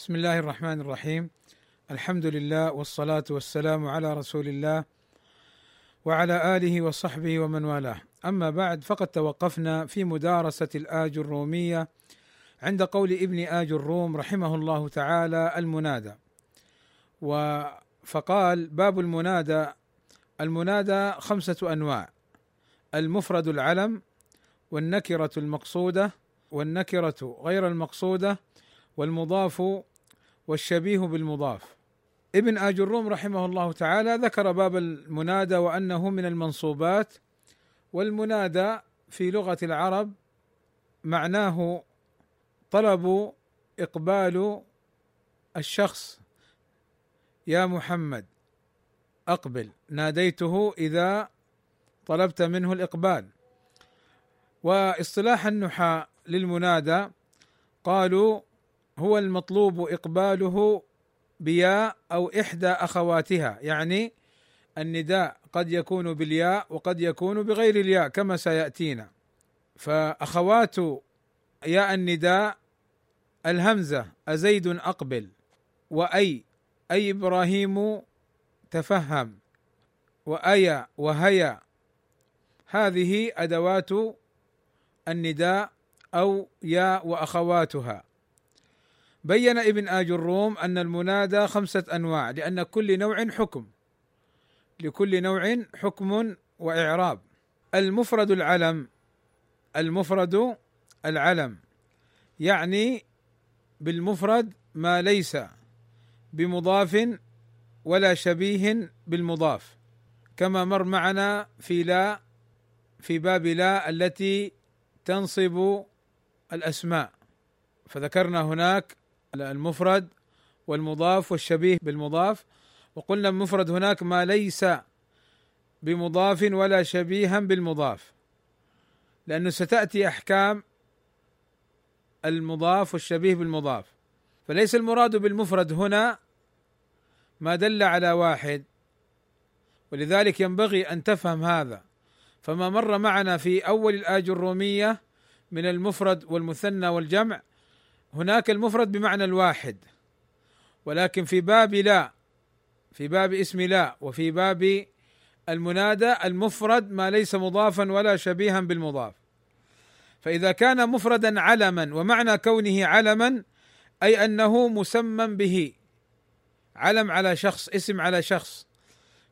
بسم الله الرحمن الرحيم. الحمد لله والصلاة والسلام على رسول الله وعلى آله وصحبه ومن والاه. أما بعد فقد توقفنا في مدارسة الآج الرومية عند قول ابن آج الروم رحمه الله تعالى المنادى. فقال باب المنادى المنادى خمسة أنواع المفرد العلم والنكرة المقصودة والنكرة غير المقصودة والمضاف والشبيه بالمضاف. ابن آج الروم رحمه الله تعالى ذكر باب المنادى وأنه من المنصوبات والمنادى في لغة العرب معناه طلب إقبال الشخص. يا محمد أقبل ناديته إذا طلبت منه الإقبال. وإصطلاح النحاة للمنادى قالوا هو المطلوب إقباله بياء أو إحدى أخواتها يعني النداء قد يكون بالياء وقد يكون بغير الياء كما سيأتينا. فأخوات ياء النداء الهمزة أزيد أقبل. وأي أي إبراهيم تفهم. وايا وهيا. هذه أدوات النداء أو يا وأخواتها. بين ابن آج الروم أن المنادى خمسة أنواع لأن كل نوع حكم. لكل نوع حكم وإعراب. المفرد العلم المفرد العلم. يعني بالمفرد ما ليس بمضاف ولا شبيه بالمضاف. كما مر معنا في لا في باب لا التي تنصب الأسماء. فذكرنا هناك المفرد والمضاف والشبيه بالمضاف. وقلنا المفرد هناك ما ليس بمضاف ولا شبيها بالمضاف لأنه ستأتي أحكام المضاف والشبيه بالمضاف. فليس المراد بالمفرد هنا ما دل على واحد ولذلك ينبغي أن تفهم هذا. فما مر معنا في أول الآج الرومية من المفرد والمثنى والجمع هناك المفرد بمعنى الواحد ولكن في باب لا في باب اسم لا وفي باب المنادى المفرد ما ليس مضافا ولا شبيها بالمضاف. فإذا كان مفردا علما ومعنى كونه علما أي أنه مسمى به علم على شخص اسم على شخص.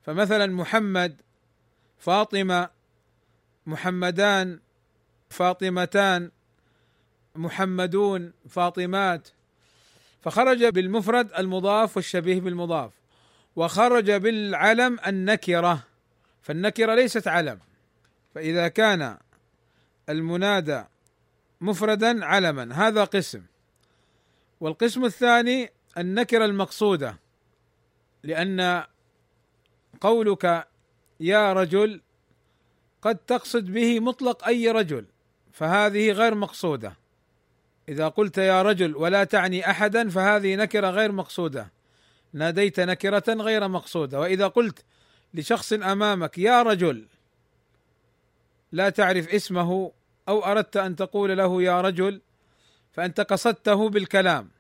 فمثلا محمد فاطمة محمدان فاطمتان محمدون فاطمات. فخرج بالمفرد المضاف والشبيه بالمضاف. وخرج بالعلم النكرة. فالنكرة ليست علم. فإذا كان المنادى مفردا علما هذا قسم. والقسم الثاني النكرة المقصودة. لأن قولك يا رجل قد تقصد به مطلق أي رجل. فهذه غير مقصودة. إذا قلت يا رجل ولا تعني أحدا فهذه نكرة غير مقصودة. ناديت نكرة غير مقصودة. وإذا قلت لشخص أمامك يا رجل لا تعرف اسمه أو أردت أن تقول له يا رجل فأنت قصدته بالكلام.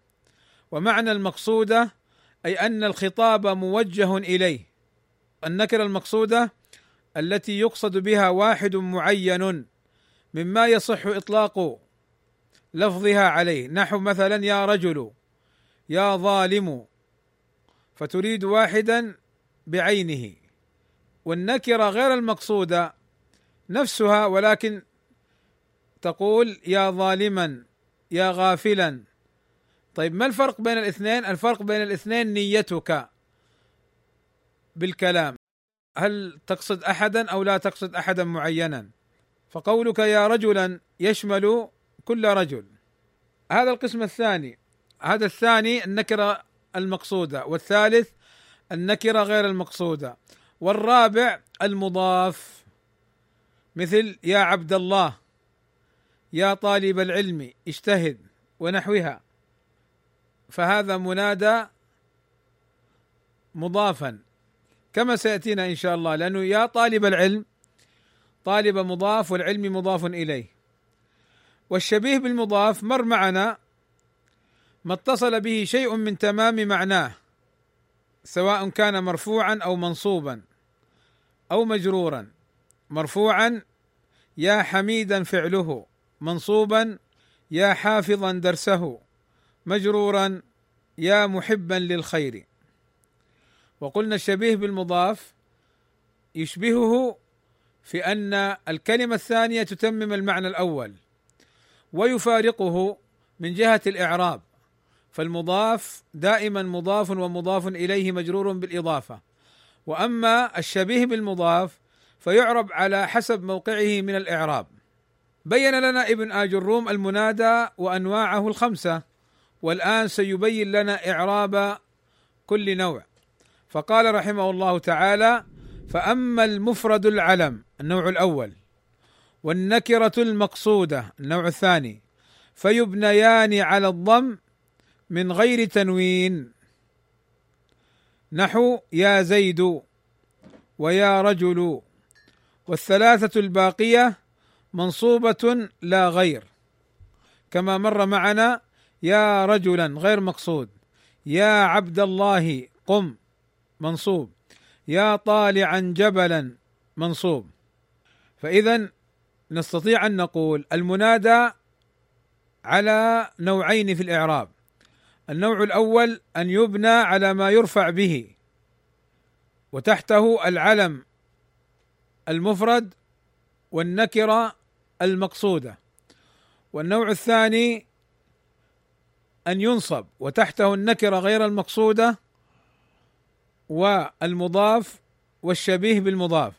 ومعنى المقصودة أي أن الخطاب موجه إليه. النكرة المقصودة التي يقصد بها واحد معين مما يصح اطلاق لفظها عليه. نحو مثلا يا رجل يا ظالم فتريد واحدا بعينه. والنكرة غير المقصودة نفسها ولكن تقول يا ظالما يا غافلا. طيب ما الفرق بين الاثنين؟ الفرق بين الاثنين نيتك بالكلام. هل تقصد احدا أو لا تقصد احدا معينا؟ فقولك يا رجلا يشمل كل رجل. هذا القسم الثاني. هذا الثاني النكرة المقصودة والثالث النكرة غير المقصودة. والرابع المضاف. مثل يا عبد الله يا طالب العلم اجتهد ونحوها. فهذا منادى مضافا. كما سيأتينا إن شاء الله لأنه يا طالب العلم طالب مضاف والعلم مضاف إليه. والشبيه بالمضاف مر معنا ما اتصل به شيء من تمام معناه سواء كان مرفوعا أو منصوبا أو مجرورا. مرفوعا يا حميدا فعله منصوبا يا حافظا درسه مجرورا يا محبا للخير. وقلنا الشبيه بالمضاف يشبهه في أن الكلمة الثانية تتمم المعنى الأول. ويفارقه من جهة الإعراب فالمضاف دائما مضاف ومضاف إليه مجرور بالإضافة. وأما الشبيه بالمضاف فيعرب على حسب موقعه من الإعراب. بين لنا ابن آج الروم المنادى وأنواعه الخمسة والآن سيبين لنا إعراب كل نوع. فقال رحمه الله تعالى فأما المفرد العلم النوع الأول. والنكرة المقصودة النوع الثاني فيبنيان على الضم من غير تنوين. نحو يا زيد ويا رجل والثلاثة الباقية منصوبة لا غير. كما مر معنا يا رجلا غير مقصود. يا عبد الله قم منصوب. يا طالعا جبلا منصوب. فاذا نستطيع أن نقول المنادى على نوعين في الإعراب. النوع الأول أن يبنى على ما يرفع به وتحته العلم المفرد والنكرة المقصودة. والنوع الثاني أن ينصب وتحته النكرة غير المقصودة والمضاف والشبيه بالمضاف.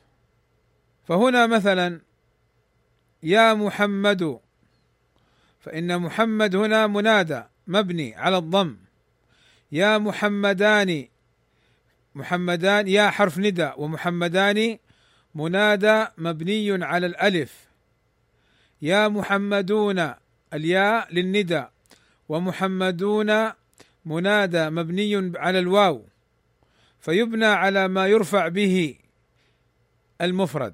فهنا مثلا يا محمد. فإن محمد هنا منادى مبني على الضم. يا محمدان محمدان يا حرف ندى ومحمدان منادى مبني على الألف. يا محمدون الياء للندى. ومحمدون منادى مبني على الواو. فيبنى على ما يرفع به المفرد.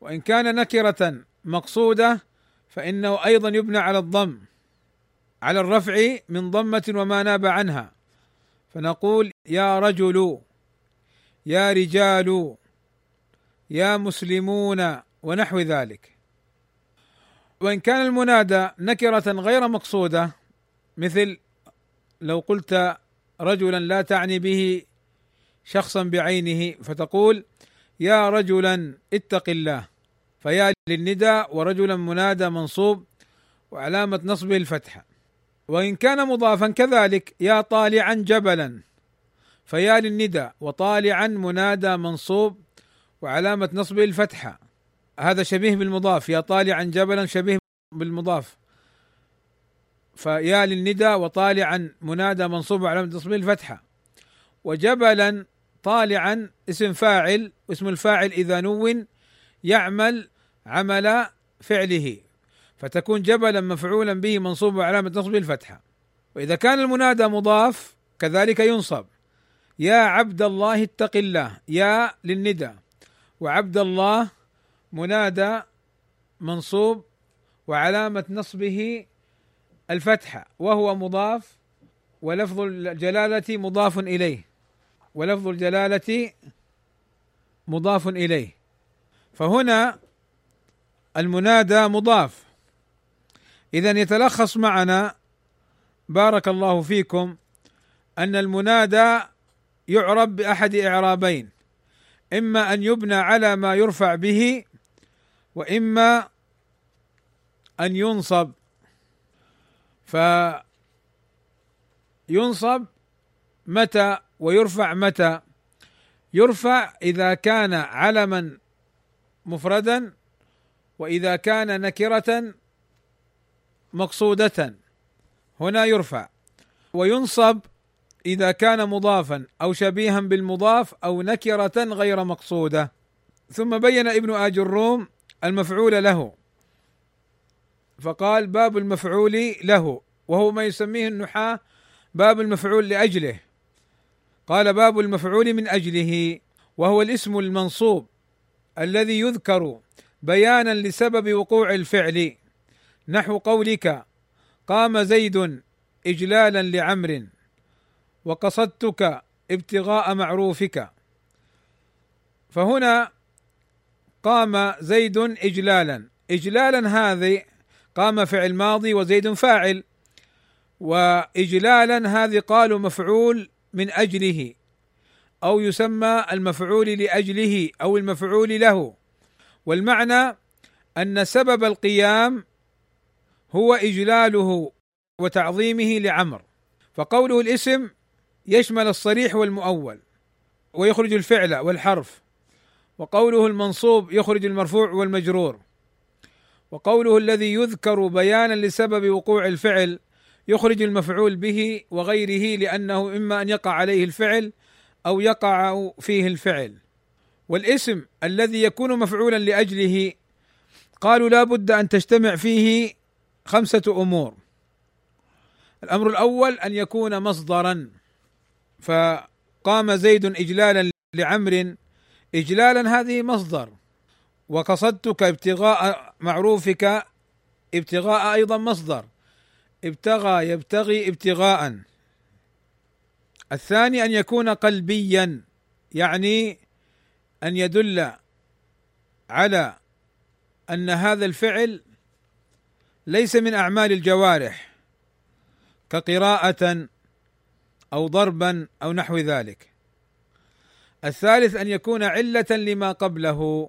وإن كان نكرة مقصودة فإنه أيضا يبنى على الضم على الرفع من ضمة وما ناب عنها. فنقول يا رجل يا رجال يا مسلمون ونحو ذلك. وإن كان المنادى نكرة غير مقصودة مثل لو قلت رجلا لا تعني به شخصا بعينه فتقول يا رجلا اتق الله. فيا للندى ورجلا منادى منصوب وعلامة نصبه الفتحة. وإن كان مضافا كذلك يا طالعا جبلا. فيا للندى وطالعا منادى منصوب وعلامة نصبه الفتحة. هذا شبيه بالمضاف يا طالعا جبلا شبيه بالمضاف. فيا للندى وطالعا منادى منصوب وعلامة نصبه الفتحة. وجبلا طالعا اسم فاعل واسم الفاعل إذا نون يعمل عمل فعله فتكون جبلا مفعولا به منصوب وعلامة نصبه الفتحة. وإذا كان المنادى مضاف كذلك ينصب. يا عبد الله اتق الله يا للندى. وعبد الله منادى منصوب وعلامة نصبه الفتحة وهو مضاف ولفظ الجلالة مضاف إليه. ولفظ الجلالة مضاف إليه. فهنا المنادى مضاف. إذا يتلخص معنا بارك الله فيكم أن المنادى يعرب بأحد إعرابين إما أن يبنى على ما يرفع به وإما أن ينصب. فينصب متى ويرفع متى؟ يرفع إذا كان علما مفردا وإذا كان نكرة مقصودة هنا يرفع. وينصب إذا كان مضافا أو شبيها بالمضاف أو نكرة غير مقصودة. ثم بين ابن آج الروم المفعول له. فقال باب المفعول له وهو ما يسميه النحاة باب المفعول لأجله. قال باب المفعول من أجله وهو الاسم المنصوب الذي يذكر بيانا لسبب وقوع الفعل. نحو قولك قام زيد إجلالا لعمر وقصدتك ابتغاء معروفك. فهنا قام زيد إجلالا. إجلالا هذه قام فعل ماضي وزيد فاعل وإجلالا هذه قالوا مفعول من أجله أو يسمى المفعول لأجله أو المفعول له. والمعنى أن سبب القيام هو إجلاله وتعظيمه لعمر. فقوله الاسم يشمل الصريح والمؤول ويخرج الفعل والحرف وقوله المنصوب يخرج المرفوع والمجرور وقوله الذي يذكر بيانا لسبب وقوع الفعل يخرج المفعول به وغيره لأنه إما أن يقع عليه الفعل أو يقع فيه الفعل. والاسم الذي يكون مفعولا لأجله قالوا لا بد أن تجتمع فيه خمسة أمور. الأمر الأول أن يكون مصدرا فقام زيد اجلالا لعمر اجلالا هذه مصدر. وقصدتك ابتغاء معروفك ابتغاء أيضا مصدر. ابتغى يبتغي ابتغاء. الثاني أن يكون قلبيا يعني أن يدل على أن هذا الفعل ليس من أعمال الجوارح كقراءة أو ضربا أو نحو ذلك. الثالث أن يكون علة لما قبله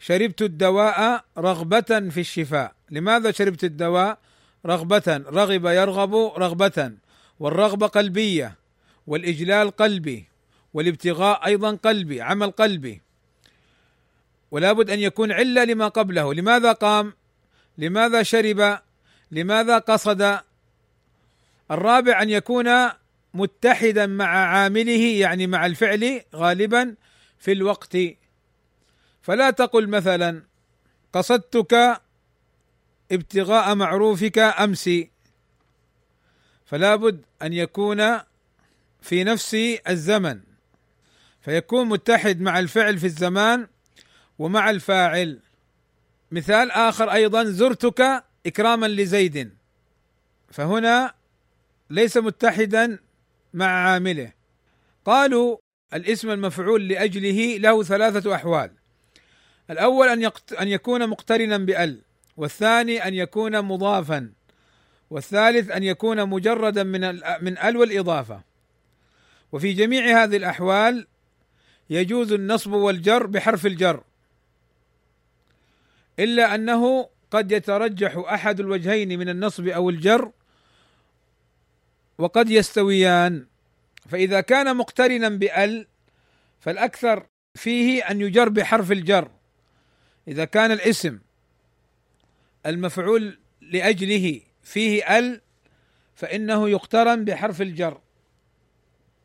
شربت الدواء رغبة في الشفاء، لماذا شربت الدواء؟ رغبة، رغب يرغب رغبة، والرغبة قلبية، والإجلال قلبي، والابتغاء أيضا قلبي، عمل قلبي. ولا بد أن يكون عله لما قبله، لماذا قام؟ لماذا شرب؟ لماذا قصد؟ الرابع أن يكون متحدا مع عامله يعني مع الفعل غالبا في الوقت فلا تقل مثلا قصدتك ابتغاء معروفك امس فلا بد أن يكون في نفس الزمن فيكون متحد مع الفعل في الزمان ومع الفاعل. مثال آخر أيضا زرتك إكراما لزيد. فهنا ليس متحدا مع عامله. قالوا الاسم المفعول لأجله له ثلاثة أحوال. الأول أن أن يكون مقترنا بأل والثاني أن يكون مضافا والثالث أن يكون مجردا من من أل والإضافة. وفي جميع هذه الأحوال يجوز النصب والجر بحرف الجر. إلا أنه قد يترجح أحد الوجهين من النصب أو الجر وقد يستويان. فإذا كان مقترنا بأل فالأكثر فيه أن يجر بحرف الجر. إذا كان الاسم المفعول لأجله فيه أل فإنه يقترن بحرف الجر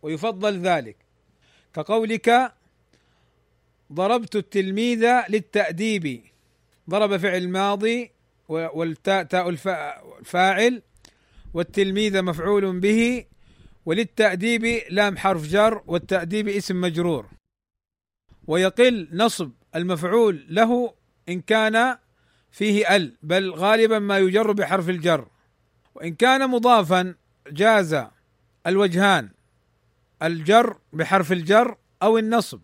ويفضل ذلك. كقولك ضربت التلميذ للتأديب. ضرب فعل ماضي والتاء تاء الفاعل والتلميذ مفعول به وللتأديب لام حرف جر والتأديب اسم مجرور. ويقل نصب المفعول له إن كان فيه ال بل غالبا ما يجر بحرف الجر. وإن كان مضافا جاز الوجهان. الجر بحرف الجر أو النصب.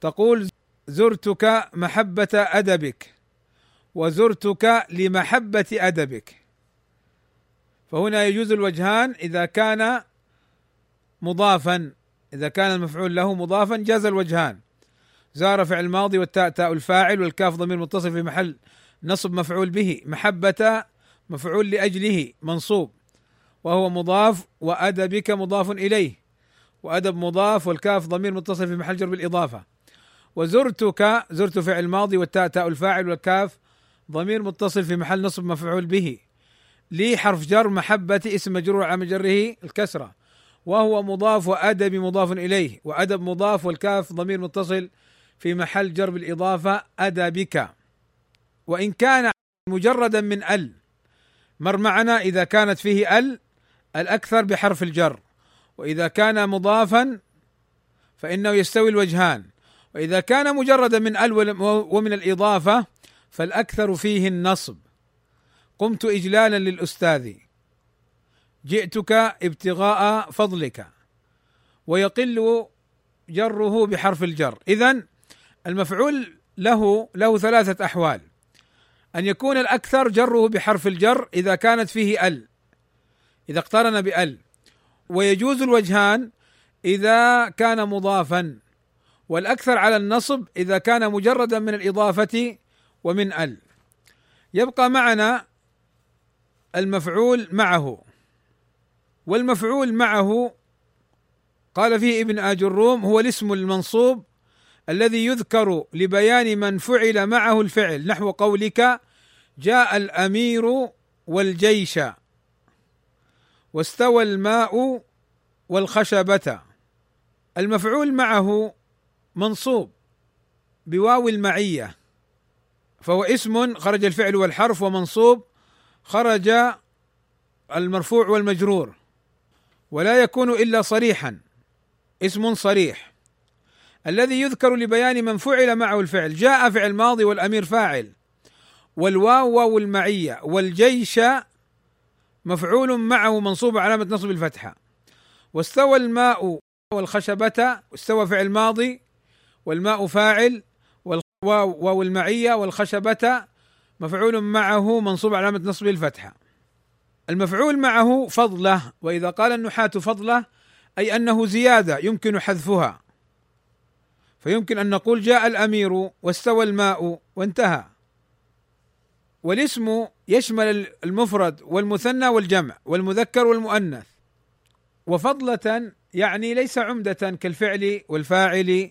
تقول زرتك محبة أدبك وزرتك لمحبة أدبك. فهنا يجوز الوجهان إذا كان مضافا إذا كان المفعول له مضافا جاز الوجهان. زار فعل الماضي والتاء تاء الفاعل والكاف ضمير متصل في محل نصب مفعول به محبة مفعول لأجله منصوب. وهو مضاف وأدبك مضاف إليه. وأدب مضاف والكاف ضمير متصل في محل جر بالإضافة. وزرتك زرت فعل ماضي والتاء تاء الفاعل والكاف ضمير متصل في محل نصب مفعول به. لي حرف جر محبة اسم مجرور على مجره الكسرة. وهو مضاف وأدب مضاف إليه. وأدب مضاف والكاف ضمير متصل في محل جر بالإضافة أدبك. وإن كان مجردا من أل مر معنا إذا كانت فيه أل الأكثر بحرف الجر. وإذا كان مضافا فإنه يستوي الوجهان. وإذا كان مجردا من ال ومن الإضافة فالأكثر فيه النصب. قمت اجلالا للأستاذ. جئتك ابتغاء فضلك. ويقل جره بحرف الجر. اذا المفعول له له ثلاثة أحوال. أن يكون الأكثر جره بحرف الجر إذا كانت فيه أل. إذا اقترن بأل. ويجوز الوجهان إذا كان مضافا والأكثر على النصب إذا كان مجردا من الإضافة ومن ال. يبقى معنا المفعول معه. والمفعول معه قال فيه ابن آج الروم هو الاسم المنصوب الذي يذكر لبيان من فعل معه الفعل نحو قولك جاء الأمير والجيش. واستوى الماء والخشبة. المفعول معه منصوب بواو المعية فهو اسم خرج الفعل والحرف ومنصوب خرج المرفوع والمجرور ولا يكون إلا صريحا اسم صريح. الذي يذكر لبيان من فعل معه الفعل جاء فعل ماضي والأمير فاعل والواو واو المعية والجيش مفعول معه منصوب علامة نصب الفتحة. واستوى الماء والخشبة استوى فعل ماضي والماء فاعل واو المعية والخشبة مفعول معه منصوب علامة نصبه الفتحة. المفعول معه فضلة وإذا قال النحاة فضلة أي أنه زيادة يمكن حذفها. فيمكن أن نقول جاء الأمير واستوى الماء وانتهى. والاسم يشمل المفرد والمثنى والجمع والمذكر والمؤنث. وفضلة يعني ليس عمدة كالفعل والفاعل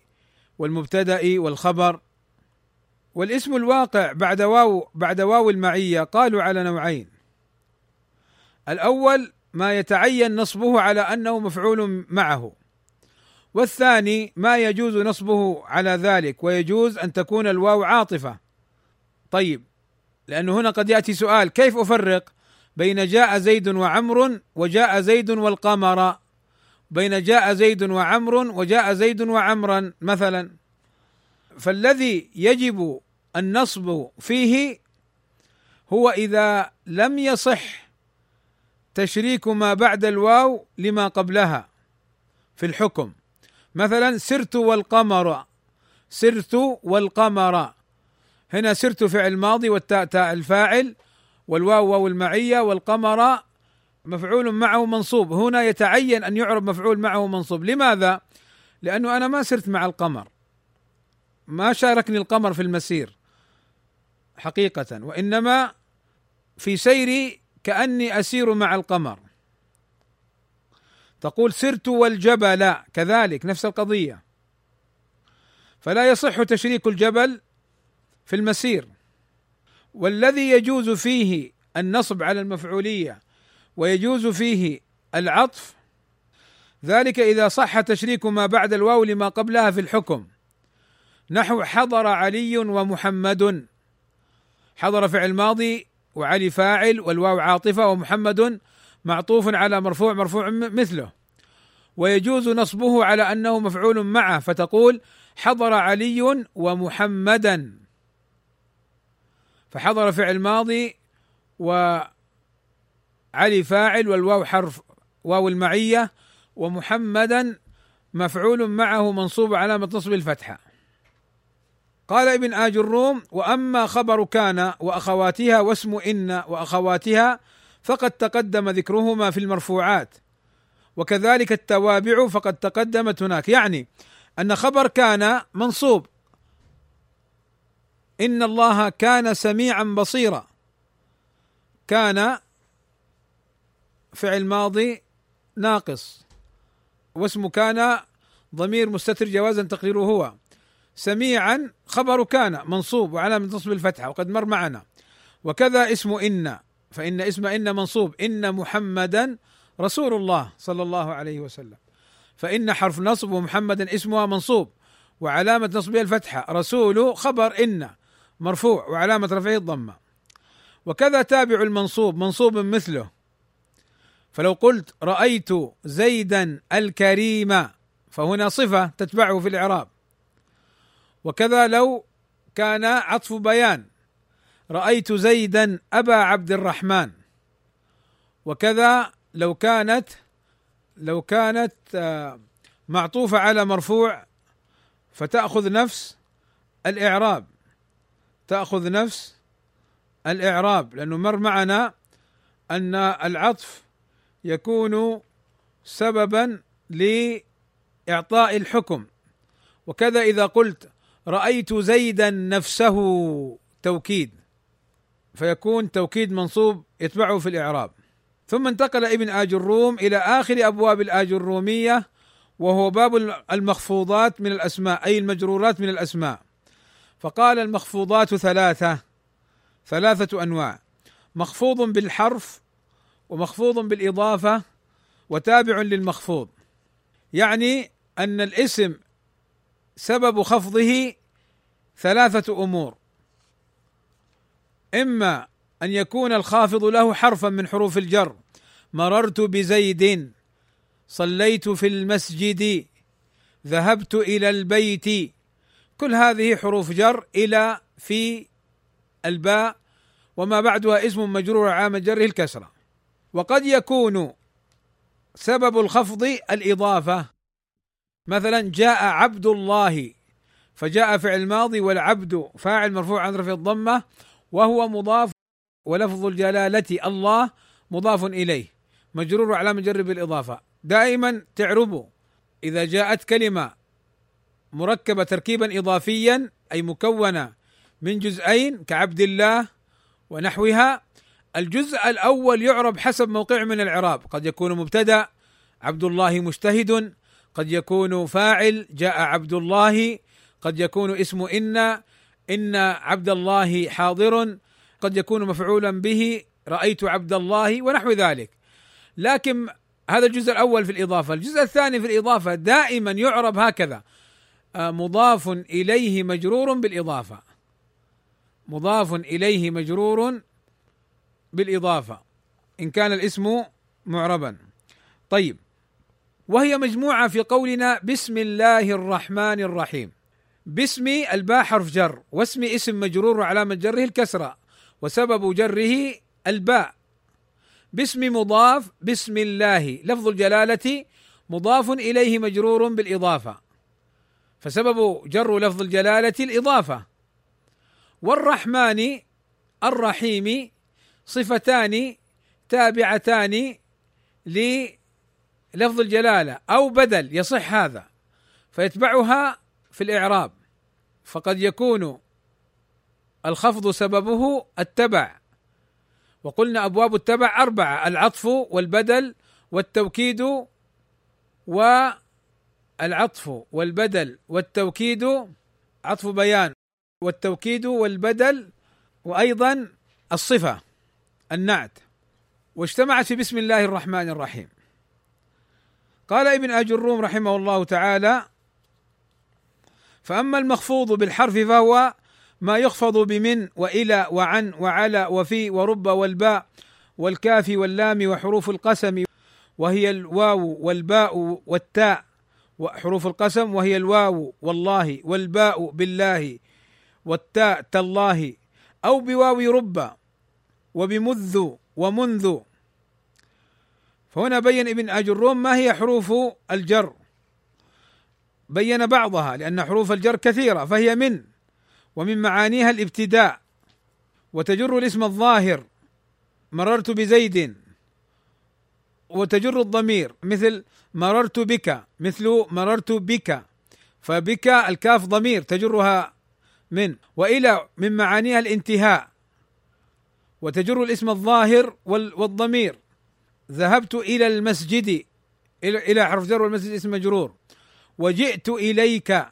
والمبتدأ والخبر. والاسم الواقع بعد واو بعد واو المعية قالوا على نوعين. الأول ما يتعين نصبه على أنه مفعول معه. والثاني ما يجوز نصبه على ذلك ويجوز أن تكون الواو عاطفة. طيب لأنه هنا قد يأتي سؤال كيف أفرق بين جاء زيد وعمر وجاء زيد والقمر؟ بين جاء زيد وعمر وجاء زيد وعمرا مثلا. فالذي يجب النصب فيه هو إذا لم يصح تشريك ما بعد الواو لما قبلها في الحكم. مثلا سرت والقمر سرت والقمر. هنا سرت فعل ماضي والتاء تاء الفاعل والواو واو المعية والقمر مفعول معه منصوب. هنا يتعين أن يعرب مفعول معه منصوب. لماذا؟ لأنه أنا ما سرت مع القمر. ما شاركني القمر في المسير حقيقة وإنما في سيري كأني أسير مع القمر. تقول سرت والجبل كذلك نفس القضية. فلا يصح تشريك الجبل في المسير. والذي يجوز فيه النصب على المفعولية ويجوز فيه العطف ذلك إذا صح تشريك ما بعد الواو لما قبلها في الحكم. نحو حضر علي ومحمد. حضر فعل ماضي وعلي فاعل والواو عاطفة ومحمد معطوف على مرفوع مرفوع مثله. ويجوز نصبه على أنه مفعول معه فتقول حضر علي ومحمدا. فحضر فعل ماضي وعلي فاعل والواو حرف واو المعية ومحمدا مفعول معه منصوب علامة نصب الفتحة. قال ابن آج الروم وأما خبر كان وأخواتها واسم إن وأخواتها فقد تقدم ذكرهما في المرفوعات وكذلك التوابع فقد تقدمت هناك. يعني أن خبر كان منصوب إن الله كان سميعا بصيرا. كان فعل ماضي ناقص واسم كان ضمير مستتر جوازا تقديره هو. سميعا خبر كان منصوب وعلامة نصب الفتحة وقد مر معنا. وكذا اسم إن فإن اسم إن منصوب. إن محمدا رسول الله صلى الله عليه وسلم. فإن حرف نصب ومحمدا اسمها منصوب وعلامة نصبها الفتحة رسول خبر إن. مرفوع وعلامة رفعه الضمة. وكذا تابع المنصوب منصوب مثله. فلو قلت رأيت زيدا الكريم فهنا صفة تتبعه في الإعراب. وكذا لو كان عطف بيان رأيت زيدا أبا عبد الرحمن. وكذا لو كانت لو كانت آه، معطوفة على مرفوع فتأخذ نفس الإعراب. تأخذ نفس الإعراب لأنه مر معنا أن العطف يكون سببا لإعطاء الحكم. وكذا إذا قلت رأيت زيدا نفسه توكيد فيكون توكيد منصوب يتبعه في الإعراب. ثم انتقل ابن آج الروم إلى آخر أبواب الآج الرومية وهو باب المخفوضات من الأسماء أي المجرورات من الأسماء. فقال المخفوضات ثلاثة ثلاثة أنواع. مخفوض بالحرف ومخفوض بالإضافة وتابع للمخفوض. يعني أن الاسم سبب خفضه ثلاثة أمور. إما أن يكون الخافض له حرفا من حروف الجر. مررت بزيد. صليت في المسجد. ذهبت إلى البيت. كل هذه حروف جر إلى في الباء وما بعدها اسم مجرور عام جره الكسرة. وقد يكون سبب الخفض الإضافة مثلا جاء عبد الله فجاء فعل ماضي والعبد فاعل مرفوع عن رفع الضمة وهو مضاف ولفظ الجلالة الله مضاف إليه مجرور على مجرب الإضافة. دائما تعربوا إذا جاءت كلمة مركبة تركيبا اضافيا أي مكونة من جزئين كعبد الله ونحوها. الجزء الأول يعرب حسب موقعه من الإعراب. قد يكون مبتدأ عبد الله مجتهد قد يكون فاعل جاء عبد الله قد يكون اسم إن إن عبد الله حاضر قد يكون مفعولا به رأيت عبد الله ونحو ذلك. لكن هذا الجزء الأول في الإضافة، الجزء الثاني في الإضافة دائما يعرب هكذا. مضاف إليه مجرور بالإضافة. مضاف إليه مجرور بالإضافة. إن كان الاسم معربا. طيب. وهي مجموعة في قولنا بسم الله الرحمن الرحيم. باسم الباء حرف جر واسم اسم مجرور وعلامه جره الكسرة وسبب جره الباء. باسم مضاف بسم الله لفظ الجلالة مضاف إليه مجرور بالإضافة. فسبب جر لفظ الجلالة الإضافة. والرحمن الرحيم صفتان تابعتان للفظ الجلالة أو بدل يصح هذا. فيتبعها في الإعراب. فقد يكون الخفض سببه التبع. وقلنا أبواب التبع أربعة العطف والبدل والتوكيد والعطف والبدل والتوكيد عطف بيان والتوكيد والبدل وأيضا الصفة النعت. واجتمعت في بسم الله الرحمن الرحيم. قال ابن اجروم رحمه الله تعالى فأما المخفوض بالحرف فهو ما يخفض بمن وإلى وعن وعلى وفي ورب والباء والكاف واللام وحروف القسم وهي الواو والباء والتاء. وحروف القسم وهي الواو والله والباء بالله والتاء تالله أو بواو رب وبمذ ومنذ. فهنا بين ابن اجروم ما هي حروف الجر. بين بعضها لأن حروف الجر كثيرة فهي من ومن معانيها الابتداء. وتجر الاسم الظاهر. مررت بزيد. وتجر الضمير مثل مررت بك مثل مررت بك. فبك الكاف ضمير تجرها من وإلى من معانيها الانتهاء. وتجر الاسم الظاهر والضمير. ذهبت إلى المسجد إلى حرف جر والمسجد اسم مجرور. وجئت إليك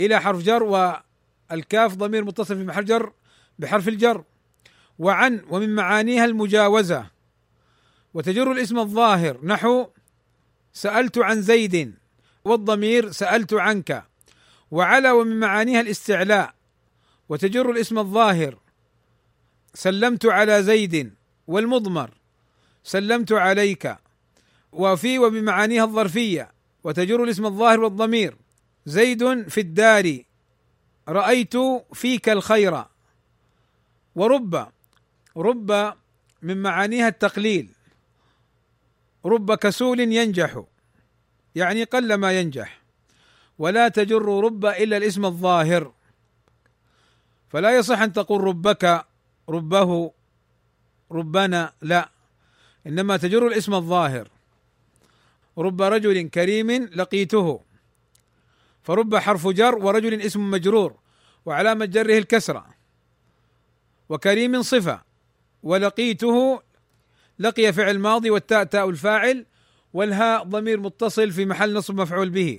إلى حرف جر الكاف ضمير متصل في محل جر بحرف الجر. وعن ومن معانيها المجاوزة. وتجر الاسم الظاهر. نحو سألت عن زيد والضمير سألت عنك. وعلى ومن معانيها الاستعلاء. وتجر الاسم الظاهر. سلمت على زيد والمضمر. سلمت عليك. وفي ومن معانيها الظرفية. وتجر الاسم الظاهر والضمير. زيد في الدار. رأيت فيك الخير. ورب رب من معانيها التقليل. رب كسول ينجح. يعني قل ما ينجح. ولا تجر رب إلا الإسم الظاهر. فلا يصح أن تقول ربك ربه ربنا لا. إنما تجر الإسم الظاهر. رب رجل كريم لقيته. فرب حرف جر ورجل اسم مجرور. وعلامة جره الكسرة. وكريم صفة. ولقيته لقي فعل ماضي والتاء تاء الفاعل والهاء ضمير متصل في محل نصب مفعول به.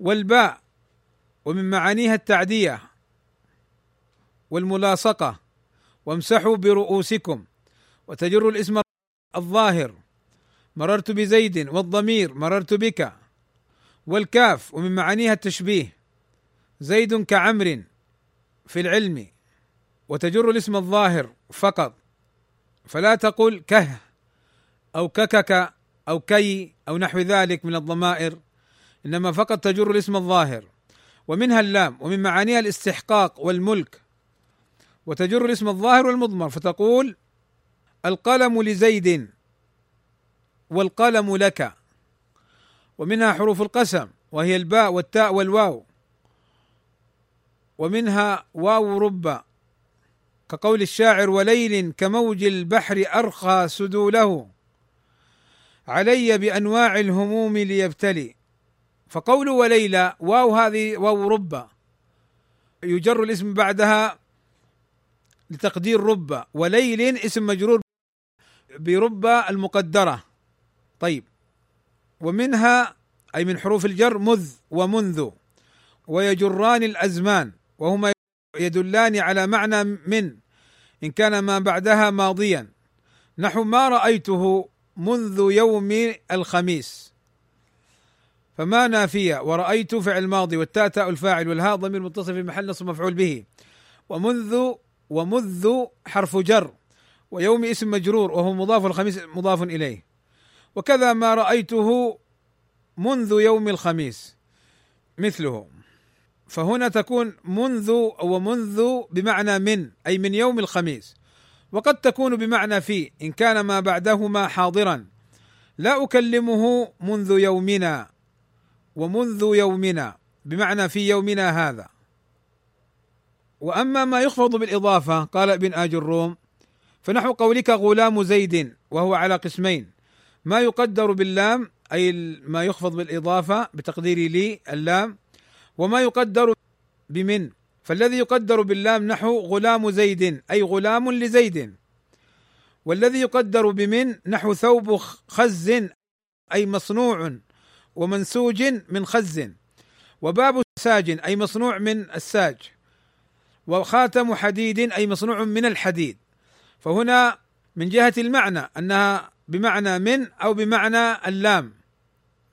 والباء ومن معانيها التعدية والملاصقة. وامسحوا برؤوسكم. وتجر الاسم الظاهر. مررت بزيد والضمير مررت بك. والكاف ومن معانيها التشبيه. زيد كعمر في العلم. وتجر الاسم الظاهر فقط. فلا تقل كه أو ككك أو كي أو نحو ذلك من الضمائر إنما فقط تجر الاسم الظاهر ومنها اللام ومن معانيها الاستحقاق والملك. وتجر الاسم الظاهر والمضمر فتقول القلم لزيد والقلم لك ومنها حروف القسم وهي الباء والتاء والواو ومنها واو رب كقول الشاعر وليل كموج البحر أرخى سدوله. علي بأنواع الهموم ليبتلي. فقول وليلى واو هذه واو رب يجر الاسم بعدها لتقدير رب وليل اسم مجرور برب المقدرة. طيب. ومنها أي من حروف الجر مذ ومنذ. ويجران الأزمان. وهما يدلان على معنى من إن كان ما بعدها ماضيا. نحو ما رأيته منذ يوم الخميس. فما نافية ورأيت فعل ماضي والتاء تاء الفاعل والهاء ضمير متصل في محل نصب مفعول به. ومنذ ومذ حرف جر ويوم اسم مجرور وهو مضاف الخميس مضاف إليه. وكذا ما رأيته منذ يوم الخميس. مثله. فهنا تكون منذ ومنذ بمعنى من أي من يوم الخميس. وقد تكون بمعنى في إن كان ما بعدهما حاضرا. لا أكلمه منذ يومنا ومنذ يومنا بمعنى في يومنا هذا. وأما ما يخفض بالإضافة قال ابن آج الروم فنحو قولك غلام زيد وهو على قسمين. ما يقدر باللام أي ما يخفض بالإضافة بتقدير لي اللام وما يقدر بمن. فالذي يقدر باللام نحو غلام زيد أي غلام لزيد. والذي يقدر بمن نحو ثوب خز أي مصنوع ومنسوج من خز. وباب ساج أي مصنوع من الساج. وخاتم حديد أي مصنوع من الحديد. فهنا من جهة المعنى أنها بمعنى من أو بمعنى اللام.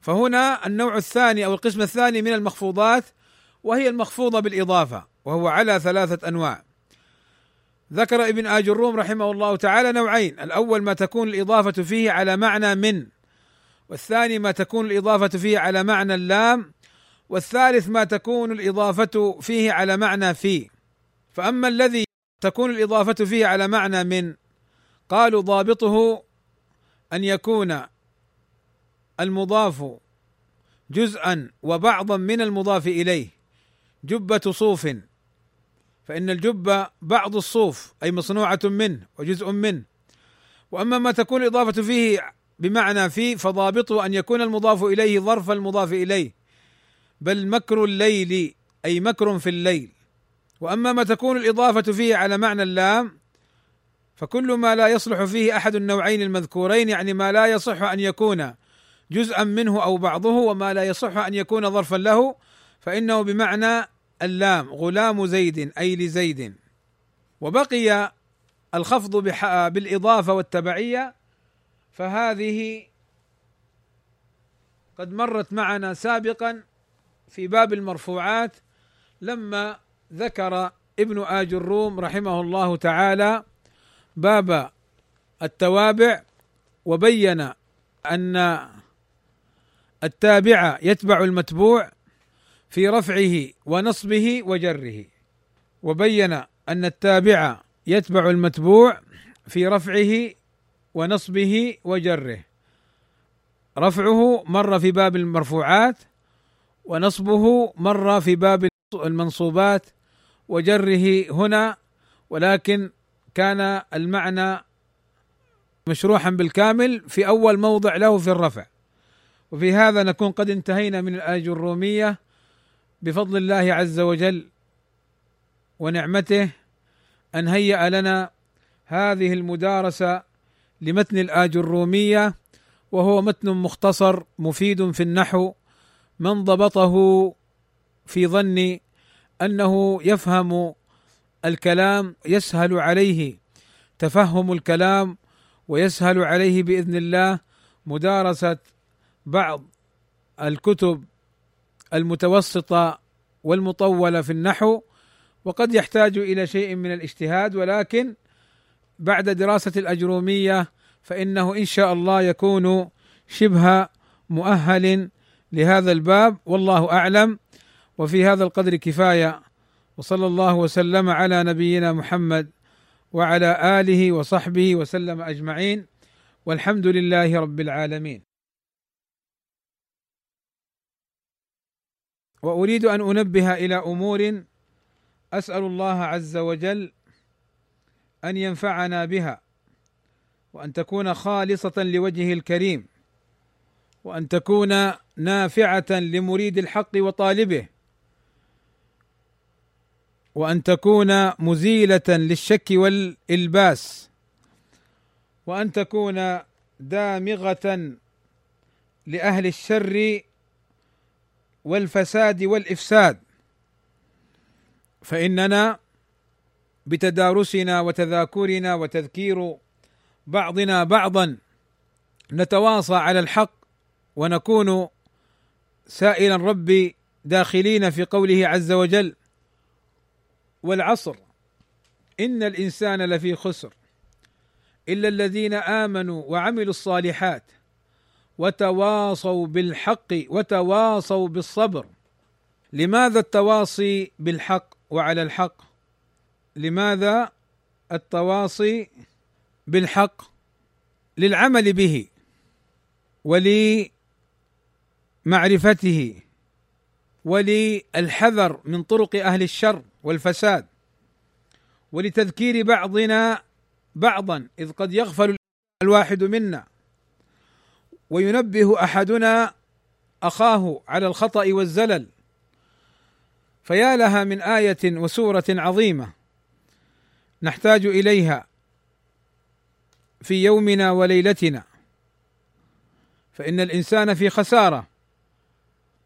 فهنا النوع الثاني أو القسم الثاني من المخفوضات وهي المخفوضة بالإضافة وهو على ثلاثة أنواع. ذكر ابن آج الروم رحمه الله تعالى نوعين الأول ما تكون الإضافة فيه على معنى من والثاني ما تكون الإضافة فيه على معنى اللام والثالث ما تكون الإضافة فيه على معنى في. فأما الذي تكون الإضافة فيه على معنى من قالوا ضابطه أن يكون المضاف جزءا وبعضا من المضاف إليه. جبة صوف. فإن الجبة بعض الصوف أي مصنوعة منه وجزء منه وأما ما تكون الإضافة فيه بمعنى في فضابطه أن يكون المضاف إليه ظرف المضاف إليه. بل مكر الليل أي مكر في الليل. وأما ما تكون الإضافة فيه على معنى اللام فكل ما لا يصلح فيه أحد النوعين المذكورين يعني ما لا يصح أن يكون جزءا منه أو بعضه وما لا يصح أن يكون ظرفا له فإنه بمعنى اللام غلام زيد أي لزيد. وبقي الخفض بالإضافة والتبعية فهذه قد مرت معنا سابقا في باب المرفوعات لما ذكر ابن آج الروم رحمه الله تعالى باب التوابع وبين أن التابع يتبع المتبوع في رفعه ونصبه وجره. وبين أن التابع يتبع المتبوع في رفعه ونصبه وجره. رفعه مر في باب المرفوعات ونصبه مر في باب المنصوبات وجره هنا. ولكن كان المعنى مشروحا بالكامل في أول موضع له في الرفع. وفي هذا نكون قد انتهينا من الآية الرومية. بفضل الله عز وجل ونعمته أن هيأ لنا هذه المدارسة لمتن الآج الرومية وهو متن مختصر مفيد في النحو. من ضبطه في ظني أنه يفهم الكلام يسهل عليه تفهم الكلام ويسهل عليه بإذن الله مدارسة بعض الكتب المتوسطة والمطولة في النحو وقد يحتاج إلى شيء من الاجتهاد ولكن بعد دراسة الأجرومية فإنه إن شاء الله يكون شبه مؤهل لهذا الباب. والله أعلم. وفي هذا القدر كفاية. وصلى الله وسلم على نبينا محمد وعلى آله وصحبه وسلم أجمعين. والحمد لله رب العالمين. وأريد أن أنبه إلى أمور أسأل الله عز وجل أن ينفعنا بها وأن تكون خالصة لوجهه الكريم وأن تكون نافعة لمريد الحق وطالبه وأن تكون مزيلة للشك والإلباس وأن تكون دامغة لأهل الشر والفساد والإفساد. فإننا بتدارسنا وتذاكرنا وتذكير بعضنا بعضا نتواصى على الحق ونكون سائلا ربي داخلين في قوله عز وجل والعصر. إن الإنسان لفي خسر إلا الذين آمنوا وعملوا الصالحات وتواصوا بالحق وتواصوا بالصبر. لماذا التواصي بالحق وعلى الحق؟ لماذا التواصي بالحق؟ للعمل به ولمعرفته وللحذر من طرق أهل الشر والفساد ولتذكير بعضنا بعضا إذ قد يغفل الواحد منا. وينبه أحدنا أخاه على الخطأ والزلل. فيا لها من آية وسورة عظيمة نحتاج إليها في يومنا وليلتنا. فإن الإنسان في خسارة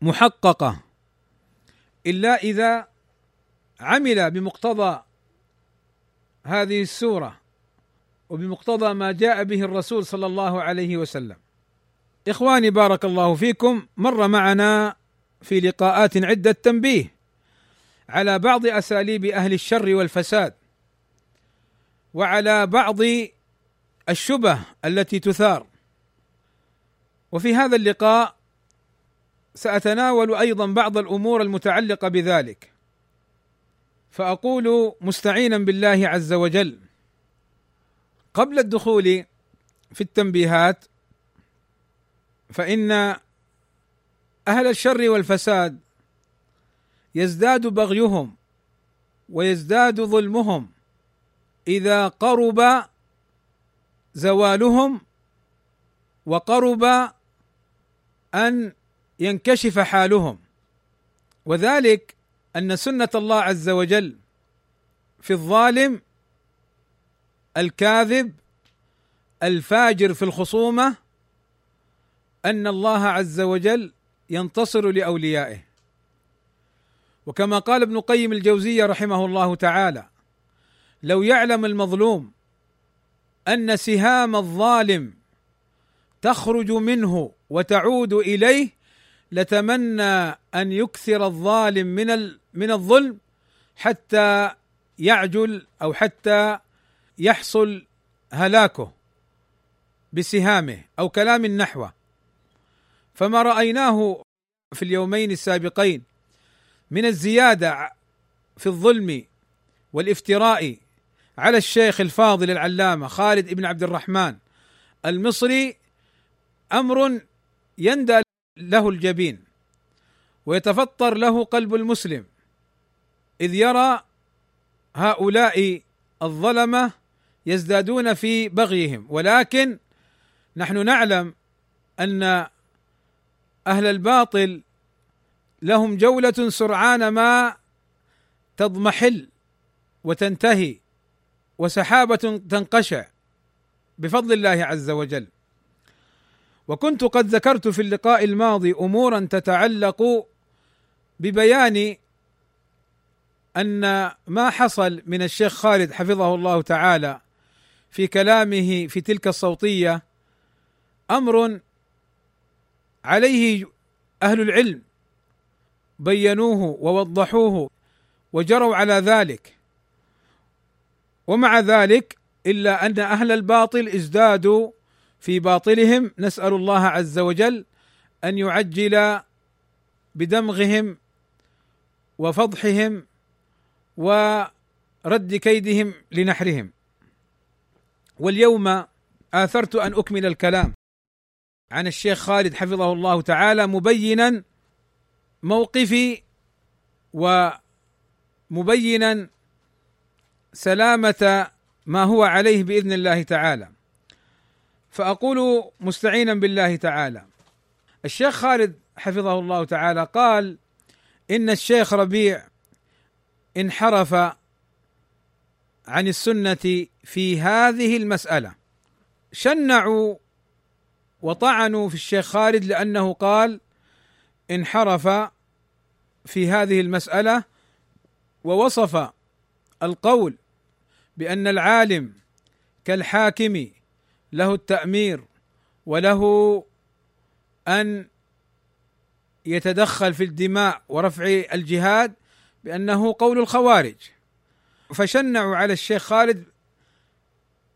محققة إلا إذا عمل بمقتضى هذه السورة وبمقتضى ما جاء به الرسول صلى الله عليه وسلم. إخواني بارك الله فيكم. مر معنا في لقاءات عدة تنبيه على بعض أساليب أهل الشر والفساد وعلى بعض الشبه التي تثار. وفي هذا اللقاء سأتناول أيضا بعض الأمور المتعلقة بذلك. فأقول مستعينا بالله عز وجل قبل الدخول في التنبيهات فإن أهل الشر والفساد يزداد بغيهم ويزداد ظلمهم إذا قرب زوالهم وقرب أن ينكشف حالهم. وذلك أن سنة الله عز وجل في الظالم الكاذب الفاجر في الخصومة أن الله عز وجل ينتصر لأوليائه. وكما قال ابن قيم الجوزية رحمه الله تعالى لو يعلم المظلوم أن سهام الظالم تخرج منه وتعود إليه لتمنى أن يكثر الظالم من من الظلم حتى يعجل أو حتى يحصل هلاكه بسهامه أو كلام نحوه فما رأيناه في اليومين السابقين من الزيادة في الظلم والافتراء على الشيخ الفاضل العلامة خالد بن عبد الرحمن المصري أمر يندى له الجبين ويتفطر له قلب المسلم إذ يرى هؤلاء الظلمة يزدادون في بغيهم ولكن نحن نعلم أن أهل الباطل لهم جولة سرعان ما تضمحل وتنتهي وسحابة تنقشع بفضل الله عز وجل. وكنت قد ذكرت في اللقاء الماضي أمورا تتعلق ببيان أن ما حصل من الشيخ خالد حفظه الله تعالى في كلامه في تلك الصوتية أمر عليه أهل العلم بينوه ووضحوه وجروا على ذلك. ومع ذلك إلا أن أهل الباطل ازدادوا في باطلهم نسأل الله عز وجل أن يعجل بدمغهم وفضحهم ورد كيدهم لنحرهم. واليوم آثرت أن أكمل الكلام. عن الشيخ خالد حفظه الله تعالى مبينا موقفي ومبينا سلامة ما هو عليه بإذن الله تعالى. فأقول مستعينا بالله تعالى. الشيخ خالد حفظه الله تعالى قال إن الشيخ ربيع انحرف عن السنة في هذه المسألة. شنعوا وطعنوا في الشيخ خالد لأنه قال انحرف في هذه المسألة ووصف القول بأن العالم كالحاكم له التأمير وله أن يتدخل في الدماء ورفع الجهاد بأنه قول الخوارج. فشنعوا على الشيخ خالد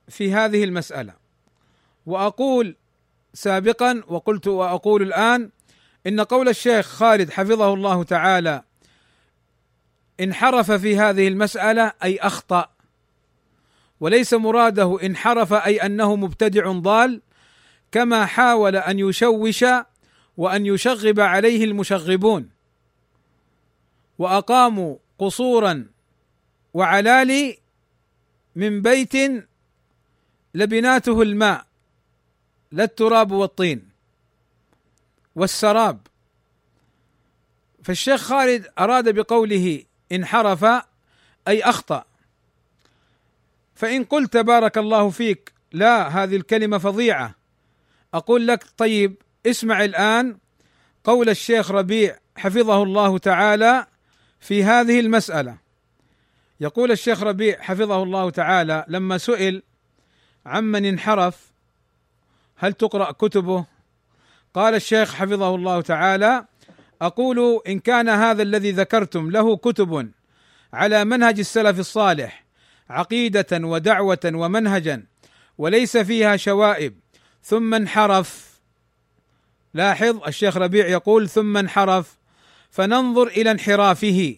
في هذه المسألة. وأقول سابقا وقلت وأقول الآن إن قول الشيخ خالد حفظه الله تعالى انحرف في هذه المسألة أي أخطأ وليس مراده انحرف أي أنه مبتدع ضال كما حاول أن يشوش وأن يشغب عليه المشغبون. واقاموا قصورا وعلالي من بيت لبناته الماء. لا التراب والطين والسراب. فالشيخ خالد أراد بقوله انحرف أي أخطأ. فإن قلت بارك الله فيك لا هذه الكلمة فظيعة. أقول لك طيب اسمع الآن قول الشيخ ربيع حفظه الله تعالى في هذه المسألة. يقول الشيخ ربيع حفظه الله تعالى لما سئل عمن انحرف هل تقرأ كتبه؟ قال الشيخ حفظه الله تعالى أقول إن كان هذا الذي ذكرتم له كتب على منهج السلف الصالح عقيدة ودعوة ومنهجا وليس فيها شوائب. ثم انحرف. لاحظ الشيخ ربيع يقول ثم انحرف فننظر إلى انحرافه.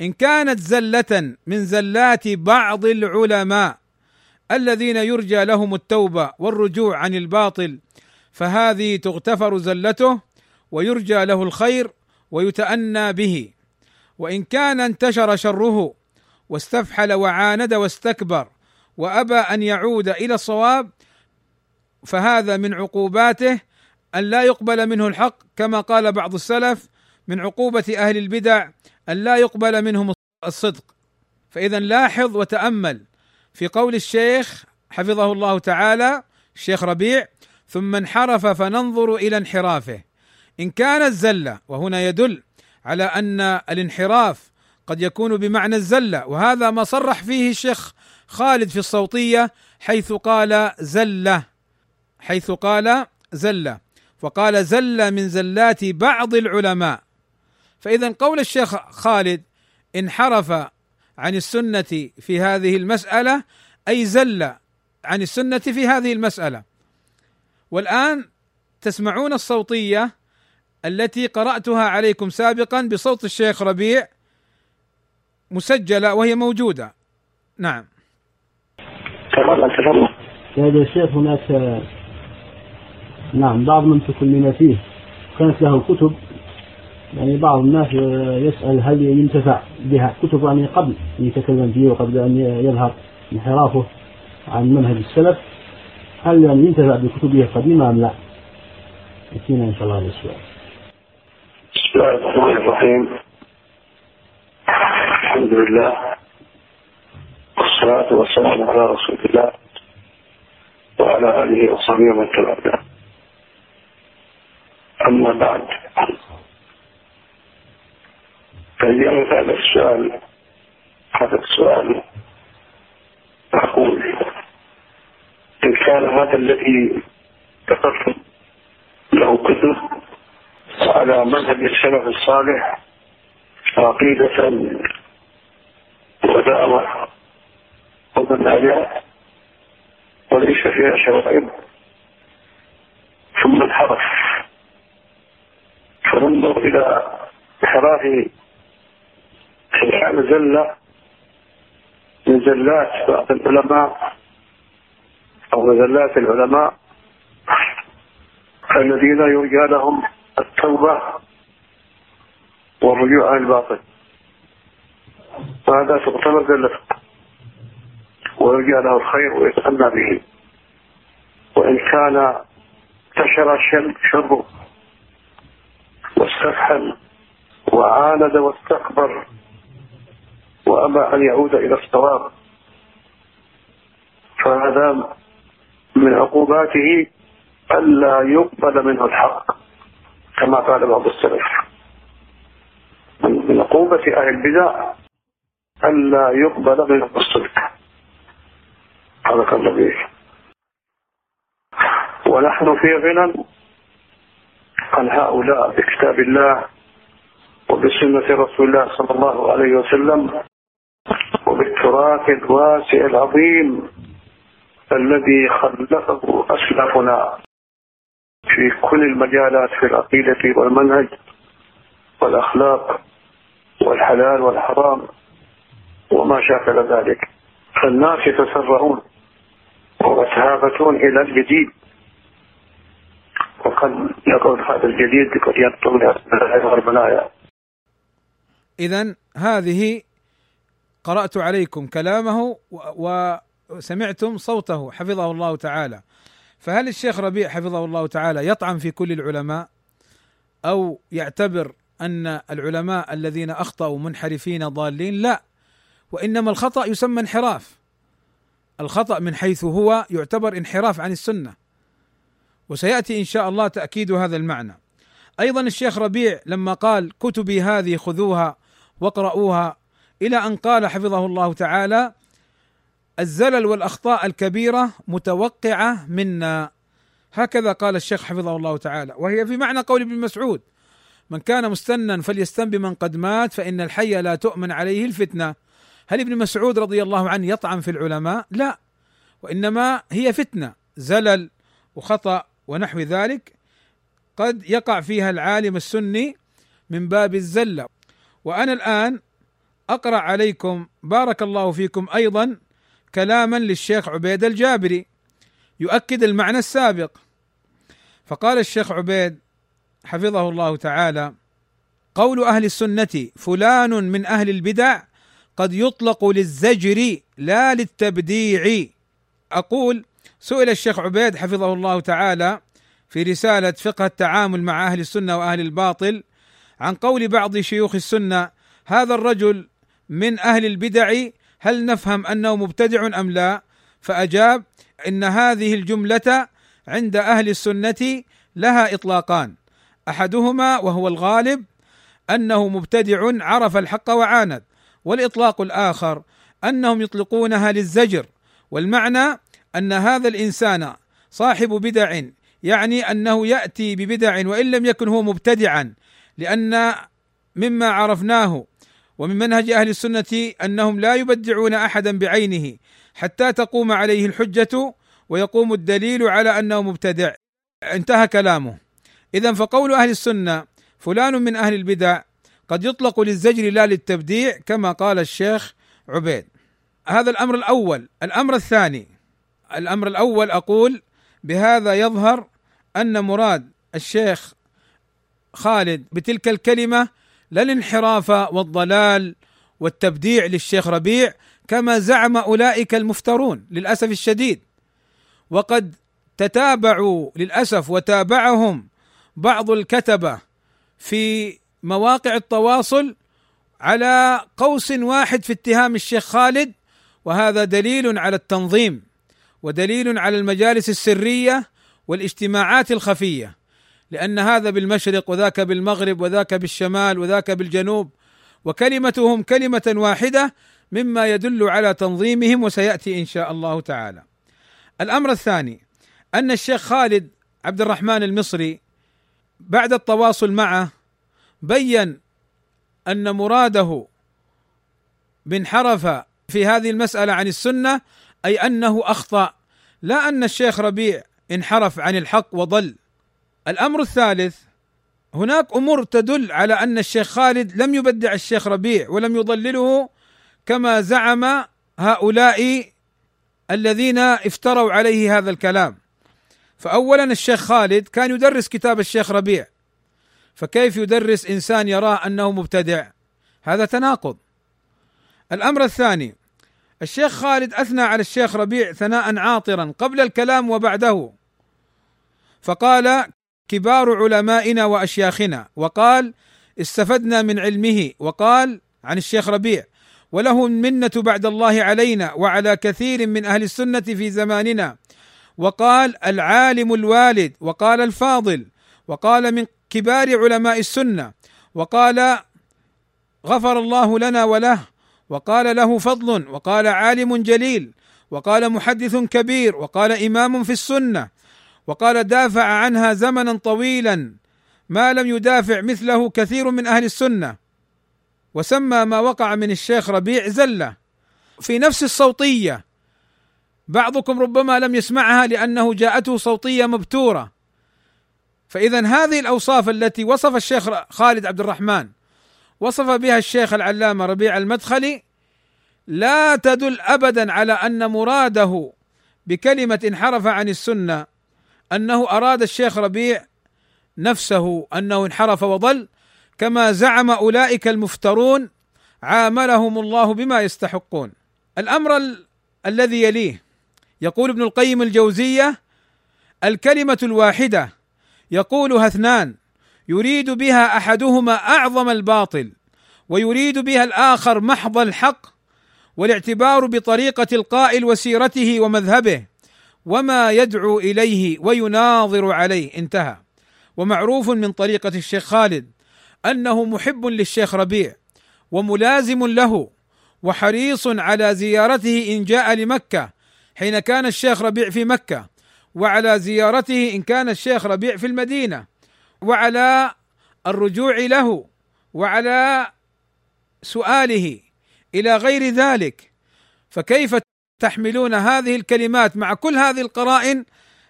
إن كانت زلة من زلات بعض العلماء الذين يرجى لهم التوبة والرجوع عن الباطل فهذه تغتفر زلته ويرجى له الخير ويتأنى به. وإن كان انتشر شره واستفحل وعاند واستكبر وأبى أن يعود إلى الصواب فهذا من عقوباته أن لا يقبل منه الحق كما قال بعض السلف من عقوبة أهل البدع أن لا يقبل منهم الصدق. فإذا لاحظ وتأمل في قول الشيخ حفظه الله تعالى الشيخ ربيع ثم انحرف فننظر إلى انحرافه. إن كانت زله وهنا يدل على أن الانحراف قد يكون بمعنى الزله وهذا ما صرح فيه الشيخ خالد في الصوتية حيث قال زله حيث قال زله وقال زله من زلات بعض العلماء. فإذا قول الشيخ خالد انحرف عن السنة في هذه المسألة أي زل عن السنة في هذه المسألة. والآن تسمعون الصوتية التي قرأتها عليكم سابقا بصوت الشيخ ربيع مسجلة وهي موجودة. نعم. تفضل تفضل. يا الشيخ هناك نعم بعض من تكلم فيه. كانت له كتب. يعني بعض الناس يسأل هل ينتفع بها كتب يعني قبل أن يتكلم فيه وقبل أن يظهر انحرافه عن منهج السلف هل يعني ينتفع بكتبه القديمة أم لا؟ يأتينا إن شاء الله هذا السؤال. بسم الله الرحمن الرحيم الحمد لله والصلاة والسلام على رسول الله وعلى آله وصحبه ومن تبعه أما بعد فاليوم هذا السؤال. هذا السؤال أقول إن كان هذا الذي ذكرت له كتب على منهج السلف الصالح عقيدة ودعوة ومنهجا وليس فيها شوائب ثم انحرف. فننظر إلى انحراف من زلات بعض العلماء أو مزلات العلماء الذين يرجى لهم التوبة والرجوع عن الباطل. وهذا تعتبر زلة ويرجى له الخير ويتأنى به. وإن كان انتشر شره واستفحل وعاند واستكبر وأبى أن يعود إلى الصواب فهذا من عقوباته ألا يقبل منه الحق كما قال بعض السلف. من عقوبة أهل البدع ألا يقبل منه الصدق. هذا كان به ونحن في غنى عن هؤلاء بكتاب الله وبسنة رسول الله صلى الله عليه وسلم. وبالتراث الواسع العظيم الذي خلفه أسلافنا في كل المجالات في العقيدة والمنهج والأخلاق والحلال والحرام وما شاكل ذلك. فالناس يتسرعون ويتهافتون إلى الجديد. وقد يقول هذا الجديد قد ينطق البلايا إذا هذه قرأت عليكم كلامه وسمعتم صوته حفظه الله تعالى. فهل الشيخ ربيع حفظه الله تعالى يطعن في كل العلماء؟ أو يعتبر أن العلماء الذين أخطأوا منحرفين ضالين؟ لا. وإنما الخطأ يسمى انحراف. الخطأ من حيث هو يعتبر انحراف عن السنة. وسيأتي إن شاء الله تأكيد هذا المعنى. أيضا الشيخ ربيع لما قال كتبي هذه خذوها واقرؤوها إلى أن قال حفظه الله تعالى الزلل والأخطاء الكبيرة متوقعة منا. هكذا قال الشيخ حفظه الله تعالى. وهي في معنى قول ابن مسعود من كان مستنا فليستن بمن قد مات فإن الحي لا تؤمن عليه الفتنة. هل ابن مسعود رضي الله عنه يطعن في العلماء؟ لا وإنما هي فتنة زلل وخطأ ونحو ذلك. قد يقع فيها العالم السني من باب الزلة. وأنا الآن أقرأ عليكم بارك الله فيكم أيضا كلاما للشيخ عبيد الجابري يؤكد المعنى السابق. فقال الشيخ عبيد حفظه الله تعالى قول أهل السنة فلان من أهل البدع قد يطلق للزجر لا للتبديع. أقول سئل الشيخ عبيد حفظه الله تعالى في رسالة فقه التعامل مع أهل السنة وأهل الباطل عن قول بعض شيوخ السنة هذا الرجل من أهل البدع هل نفهم أنه مبتدع أم لا؟ فأجاب إن هذه الجملة عند أهل السنة لها إطلاقان أحدهما وهو الغالب أنه مبتدع عرف الحق وعاند والإطلاق الآخر أنهم يطلقونها للزجر والمعنى أن هذا الإنسان صاحب بدع يعني أنه يأتي ببدع وإن لم يكن هو مبتدعا لأن مما عرفناه ومن منهج أهل السنة أنهم لا يبدعون أحدا بعينه حتى تقوم عليه الحجة ويقوم الدليل على أنه مبتدع. انتهى كلامه. اذا فقول أهل السنة فلان من أهل البدع قد يطلق للزجر لا للتبديع كما قال الشيخ عبيد. هذا الأمر الأول. الأمر الثاني. الأمر الأول أقول بهذا يظهر أن مراد الشيخ خالد بتلك الكلمة لا الانحراف والضلال والتبديع للشيخ ربيع كما زعم أولئك المفترون للأسف الشديد. وقد تتابعوا للأسف وتابعهم بعض الكتبة في مواقع التواصل على قوس واحد في اتهام الشيخ خالد وهذا دليل على التنظيم ودليل على المجالس السرية والاجتماعات الخفية. لأن هذا بالمشرق وذاك بالمغرب وذاك بالشمال وذاك بالجنوب وكلمتهم كلمة واحدة مما يدل على تنظيمهم وسيأتي إن شاء الله تعالى. الأمر الثاني أن الشيخ خالد عبد الرحمن المصري بعد التواصل معه بين أن مراده بانحرف في هذه المسألة عن السنة أي أنه أخطأ لا أن الشيخ ربيع انحرف عن الحق وضل الأمر الثالث هناك أمور تدل على أن الشيخ خالد لم يبدع الشيخ ربيع ولم يضلله كما زعم هؤلاء الذين افتروا عليه هذا الكلام. فاولا الشيخ خالد كان يدرس كتاب الشيخ ربيع فكيف يدرس إنسان يراه أنه مبتدع؟ هذا تناقض. الأمر الثاني الشيخ خالد أثنى على الشيخ ربيع ثناء عاطرا قبل الكلام وبعده فقال كبار علمائنا وأشياخنا. وقال استفدنا من علمه. وقال عن الشيخ ربيع وله المنة بعد الله علينا وعلى كثير من أهل السنة في زماننا. وقال العالم الوالد. وقال الفاضل. وقال من كبار علماء السنة. وقال غفر الله لنا وله. وقال له فضل. وقال عالم جليل. وقال محدث كبير. وقال إمام في السنة. وقال دافع عنها زمنا طويلا ما لم يدافع مثله كثير من أهل السنة. وسمى ما وقع من الشيخ ربيع زلة في نفس الصوتية. بعضكم ربما لم يسمعها لأنه جاءته صوتية مبتورة. فاذا هذه الأوصاف التي وصف الشيخ خالد عبد الرحمن وصف بها الشيخ العلامة ربيع المدخلي لا تدل ابدا على أن مراده بكلمة انحرف عن السنة أنه أراد الشيخ ربيع نفسه أنه انحرف وضل كما زعم أولئك المفترون عاملهم الله بما يستحقون. الأمر ال- الذي يليه يقول ابن القيم الجوزية الكلمة الواحدة يقولها اثنان يريد بها أحدهما أعظم الباطل ويريد بها الآخر محض الحق والاعتبار بطريقة القائل وسيرته ومذهبه وما يدعو اليه ويناظر عليه. انتهى. ومعروف من طريقة الشيخ خالد أنه محب للشيخ ربيع وملازم له وحريص على زيارته إن جاء لمكة حين كان الشيخ ربيع في مكة وعلى زيارته إن كان الشيخ ربيع في المدينة وعلى الرجوع له وعلى سؤاله إلى غير ذلك. فكيف تحملون هذه الكلمات مع كل هذه القرائن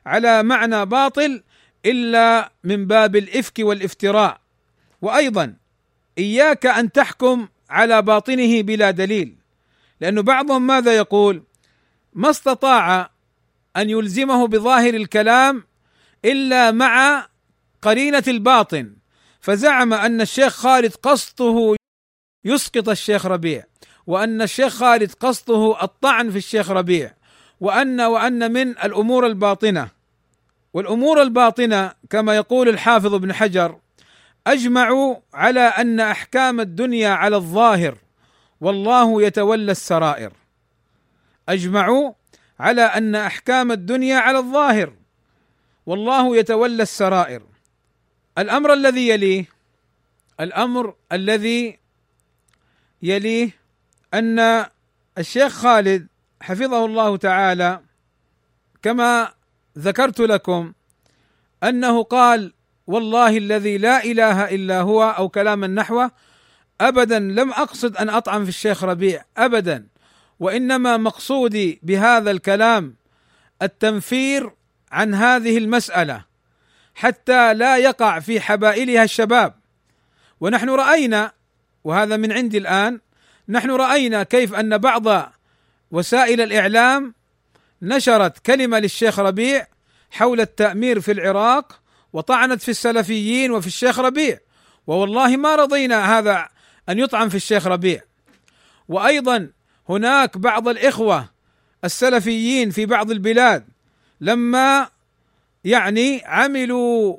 على معنى باطل إلا من باب الإفك والافتراء وأيضا إياك أن تحكم على باطنه بلا دليل لأنه بعضهم ماذا يقول؟ ما استطاع أن يلزمه بظاهر الكلام إلا مع قرينة الباطن فزعم أن الشيخ خالد قصده يسقط الشيخ ربيع وأن الشيخ خالد قصده الطعن في الشيخ ربيع وأن وأن من الأمور الباطنة. والأمور الباطنة كما يقول الحافظ ابن حجر أجمعوا على أن أحكام الدنيا على الظاهر والله يتولى السرائر. أجمعوا على أن أحكام الدنيا على الظاهر والله يتولى السرائر. الأمر الذي يليه الأمر الذي يليه أن الشيخ خالد حفظه الله تعالى كما ذكرت لكم أنه قال والله الذي لا إله إلا هو أو كلاما نحوه أبدا لم أقصد أن اطعن في الشيخ ربيع أبدا وإنما مقصودي بهذا الكلام التنفير عن هذه المسألة حتى لا يقع في حبائلها الشباب ونحن رأينا وهذا من عندي الآن نحن رأينا كيف أن بعض وسائل الإعلام نشرت كلمة للشيخ ربيع حول التأمير في العراق وطعنت في السلفيين وفي الشيخ ربيع. ووالله ما رضينا هذا أن يطعن في الشيخ ربيع. وأيضا هناك بعض الإخوة السلفيين في بعض البلاد لما يعني عملوا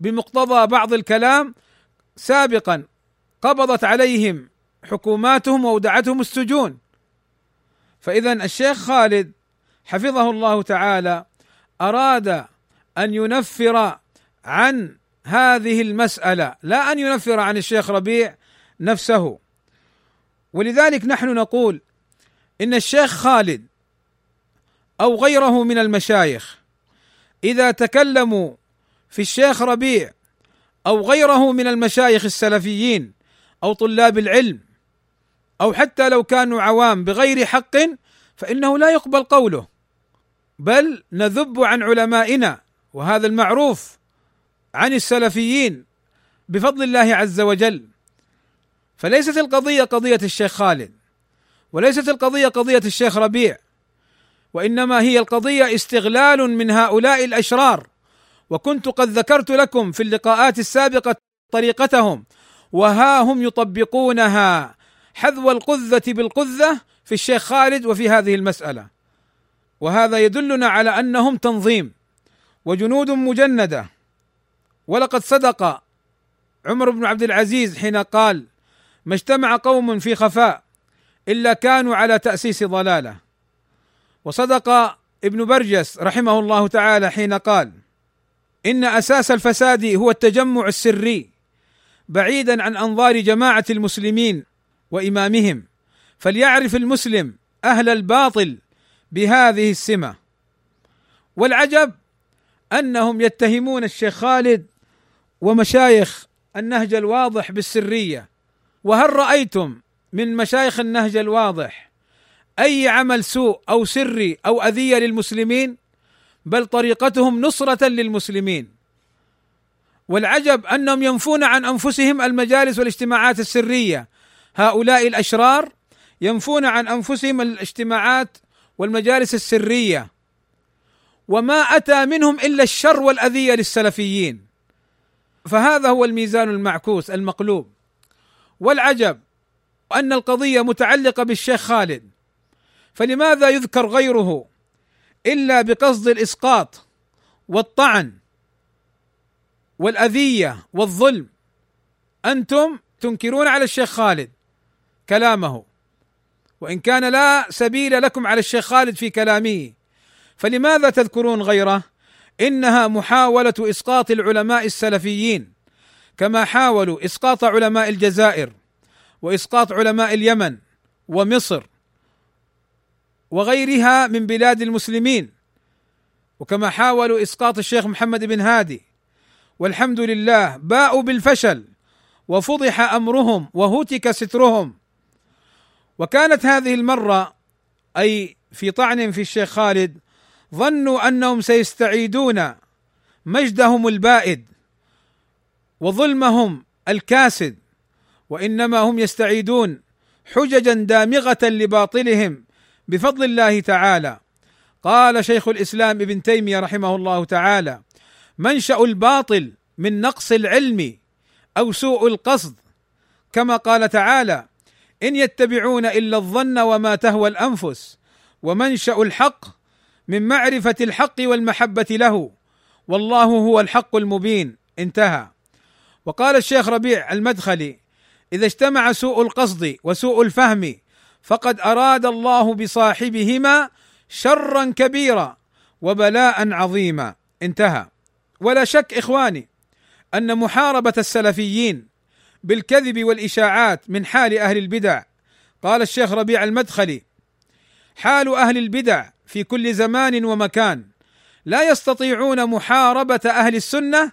بمقتضى بعض الكلام سابقا قبضت عليهم حكوماتهم واودعتهم السجون. فاذا الشيخ خالد حفظه الله تعالى أراد أن ينفر عن هذه المسألة لا أن ينفر عن الشيخ ربيع نفسه. ولذلك نحن نقول إن الشيخ خالد أو غيره من المشايخ إذا تكلموا في الشيخ ربيع أو غيره من المشايخ السلفيين أو طلاب العلم أو حتى لو كانوا عوام بغير حق فإنه لا يقبل قوله. بل نذب عن علمائنا وهذا المعروف عن السلفيين بفضل الله عز وجل. فليست القضية قضية الشيخ خالد وليست القضية قضية الشيخ ربيع وإنما هي القضية استغلال من هؤلاء الأشرار. وكنت قد ذكرت لكم في اللقاءات السابقة طريقتهم وها هم يطبقونها. حذو القذة بالقذة في الشيخ خالد وفي هذه المسألة. وهذا يدلنا على أنهم تنظيم وجنود مجندة. ولقد صدق عمر بن عبد العزيز حين قال ما اجتمع قوم في خفاء إلا كانوا على تأسيس ضلالة وصدق ابن برجس رحمه الله تعالى حين قال إن أساس الفساد هو التجمع السري بعيدا عن أنظار جماعة المسلمين وإمامهم فليعرف المسلم أهل الباطل بهذه السمة. والعجب أنهم يتهمون الشيخ خالد ومشايخ النهج الواضح بالسرية. وهل رأيتم من مشايخ النهج الواضح أي عمل سوء أو سري أو أذية للمسلمين؟ بل طريقتهم نصرة للمسلمين. والعجب أنهم ينفون عن أنفسهم المجالس والاجتماعات السرية هؤلاء الأشرار ينفون عن أنفسهم الاجتماعات والمجالس السرية وما أتى منهم إلا الشر والأذية للسلفيين. فهذا هو الميزان المعكوس المقلوب. والعجب أن القضية متعلقة بالشيخ خالد. فلماذا يذكر غيره إلا بقصد الإسقاط والطعن والأذية والظلم؟ أنتم تنكرون على الشيخ خالد. كلامه. وإن كان لا سبيل لكم على الشيخ خالد في كلامه فلماذا تذكرون غيره؟ إنها محاولة إسقاط العلماء السلفيين كما حاولوا إسقاط علماء الجزائر وإسقاط علماء اليمن ومصر وغيرها من بلاد المسلمين وكما حاولوا إسقاط الشيخ محمد بن هادي. والحمد لله باءوا بالفشل وفضح أمرهم وهتك سترهم وكانت هذه المرة أي في طعن في الشيخ خالد ظنوا أنهم سيستعيدون مجدهم البائد وظلمهم الكاسد وإنما هم يستعيدون حججا دامغة لباطلهم بفضل الله تعالى. قال شيخ الإسلام ابن تيمية رحمه الله تعالى منشأ الباطل من نقص العلم أو سوء القصد. كما قال تعالى إن يتبعون إلا الظن وما تهوى الأنفس ومنشأ الحق من معرفة الحق والمحبة له والله هو الحق المبين. انتهى. وقال الشيخ ربيع المدخلي إذا اجتمع سوء القصد وسوء الفهم فقد أراد الله بصاحبهما شرا كبيرا وبلاء عظيما. انتهى. ولا شك إخواني أن محاربة السلفيين بالكذب والإشاعات من حال أهل البدع. قال الشيخ ربيع المدخلي حال أهل البدع في كل زمان ومكان. لا يستطيعون محاربة أهل السنة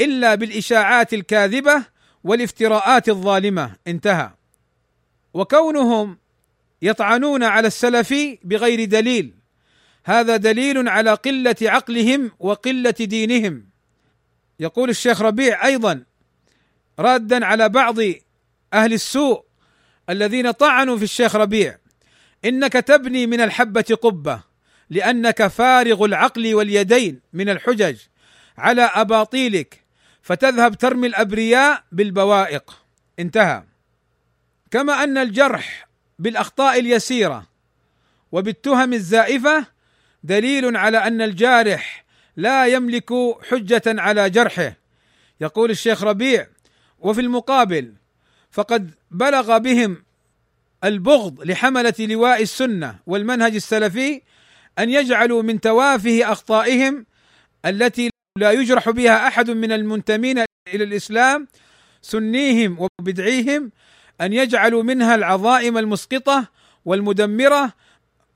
إلا بالإشاعات الكاذبة والافتراءات الظالمة. انتهى. وكونهم يطعنون على السلفي بغير دليل. هذا دليل على قلة عقلهم وقلة دينهم. يقول الشيخ ربيع أيضا رادا على بعض أهل السوء الذين طعنوا في الشيخ ربيع. إنك تبني من الحبة قبة لأنك فارغ العقل واليدين من الحجج على أباطيلك فتذهب ترمي الأبرياء بالبوائق. انتهى. كما أن الجرح بالأخطاء اليسيرة وبالتهم الزائفة دليل على أن الجارح لا يملك حجة على جرحه. يقول الشيخ ربيع وفي المقابل فقد بلغ بهم البغض لحملة لواء السنة والمنهج السلفي أن يجعلوا من توافه أخطائهم التي لا يجرح بها أحد من المنتمين إلى الإسلام سنيهم وبدعيهم أن يجعلوا منها العظائم المسقطة والمدمرة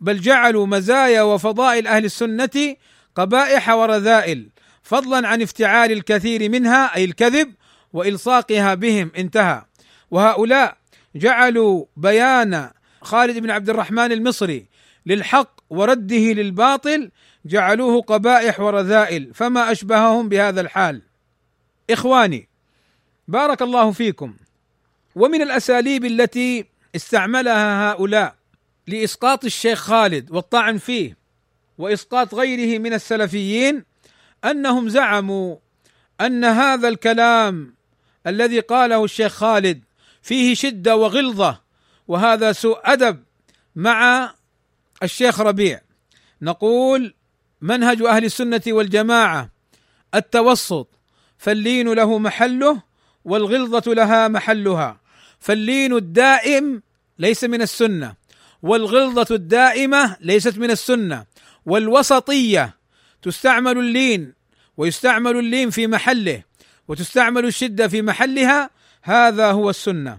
بل جعلوا مزايا وفضائل أهل السنة قبائح ورذائل فضلا عن افتعال الكثير منها أي الكذب وإلصاقها بهم انتهى. وهؤلاء جعلوا بيان خالد بن عبد الرحمن المصري للحق ورده للباطل جعلوه قبائح ورذائل فما أشبههم بهذا الحال. إخواني بارك الله فيكم. ومن الأساليب التي استعملها هؤلاء لإسقاط الشيخ خالد والطعن فيه وإسقاط غيره من السلفيين أنهم زعموا أن هذا الكلام الذي قاله الشيخ خالد فيه شدة وغلظة وهذا سوء أدب مع الشيخ ربيع. نقول منهج أهل السنة والجماعة التوسط فاللين له محله والغلظة لها محلها. فاللين الدائم ليس من السنة والغلظة الدائمة ليست من السنة والوسطية تستعمل اللين ويستعمل اللين في محله. وتستعمل الشدة في محلها هذا هو السنة.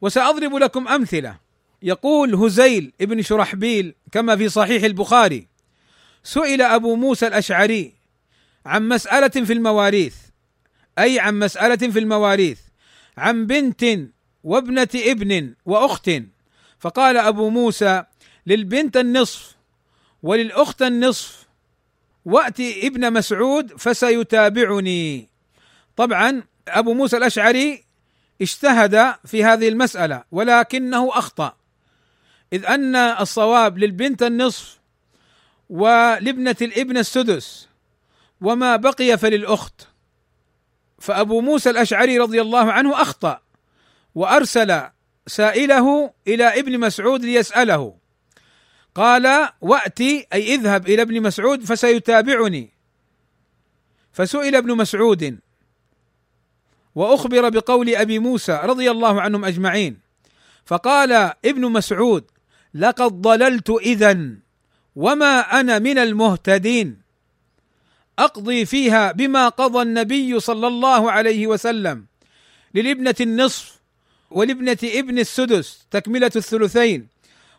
وسأضرب لكم أمثلة. يقول هزيل ابن شرحبيل كما في صحيح البخاري. سئل أبو موسى الأشعري عن مسألة في المواريث. أي عن مسألة في المواريث. عن بنت وابنة ابن وأخت. فقال أبو موسى للبنت النصف وللأخت النصف. وأتي ابن مسعود فسيتابعني. طبعا أبو موسى الأشعري اجتهد في هذه المسألة ولكنه أخطأ. إذ أن الصواب للبنت النصف ولابنة الابن السدس وما بقي فللأخت. فأبو موسى الأشعري رضي الله عنه أخطأ وأرسل سائله إلى ابن مسعود ليسأله. قال وأتي أي اذهب إلى ابن مسعود فسيتابعني. فسئل ابن مسعود وأخبر بقول أبي موسى رضي الله عنهم أجمعين فقال ابن مسعود لقد ضللت اذا وما أنا من المهتدين أقضي فيها بما قضى النبي صلى الله عليه وسلم للابنة النصف ولابنة ابن السدس تكملة الثلثين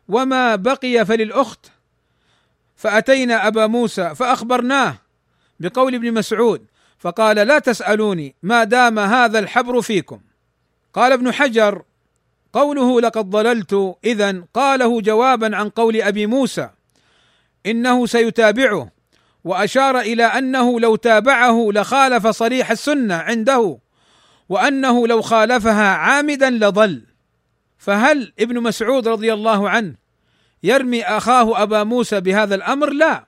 وما بقي فللأخت فأتينا أبا موسى فأخبرناه بقول ابن مسعود فقال لا تسألوني ما دام هذا الحبر فيكم قال ابن حجر قوله لقد ضللت اذا قاله جوابا عن قول أبي موسى إنه سيتابعه وأشار إلى أنه لو تابعه لخالف صريح السنة عنده وأنه لو خالفها عامدا لضل فهل ابن مسعود رضي الله عنه يرمي أخاه أبا موسى بهذا الأمر؟ لا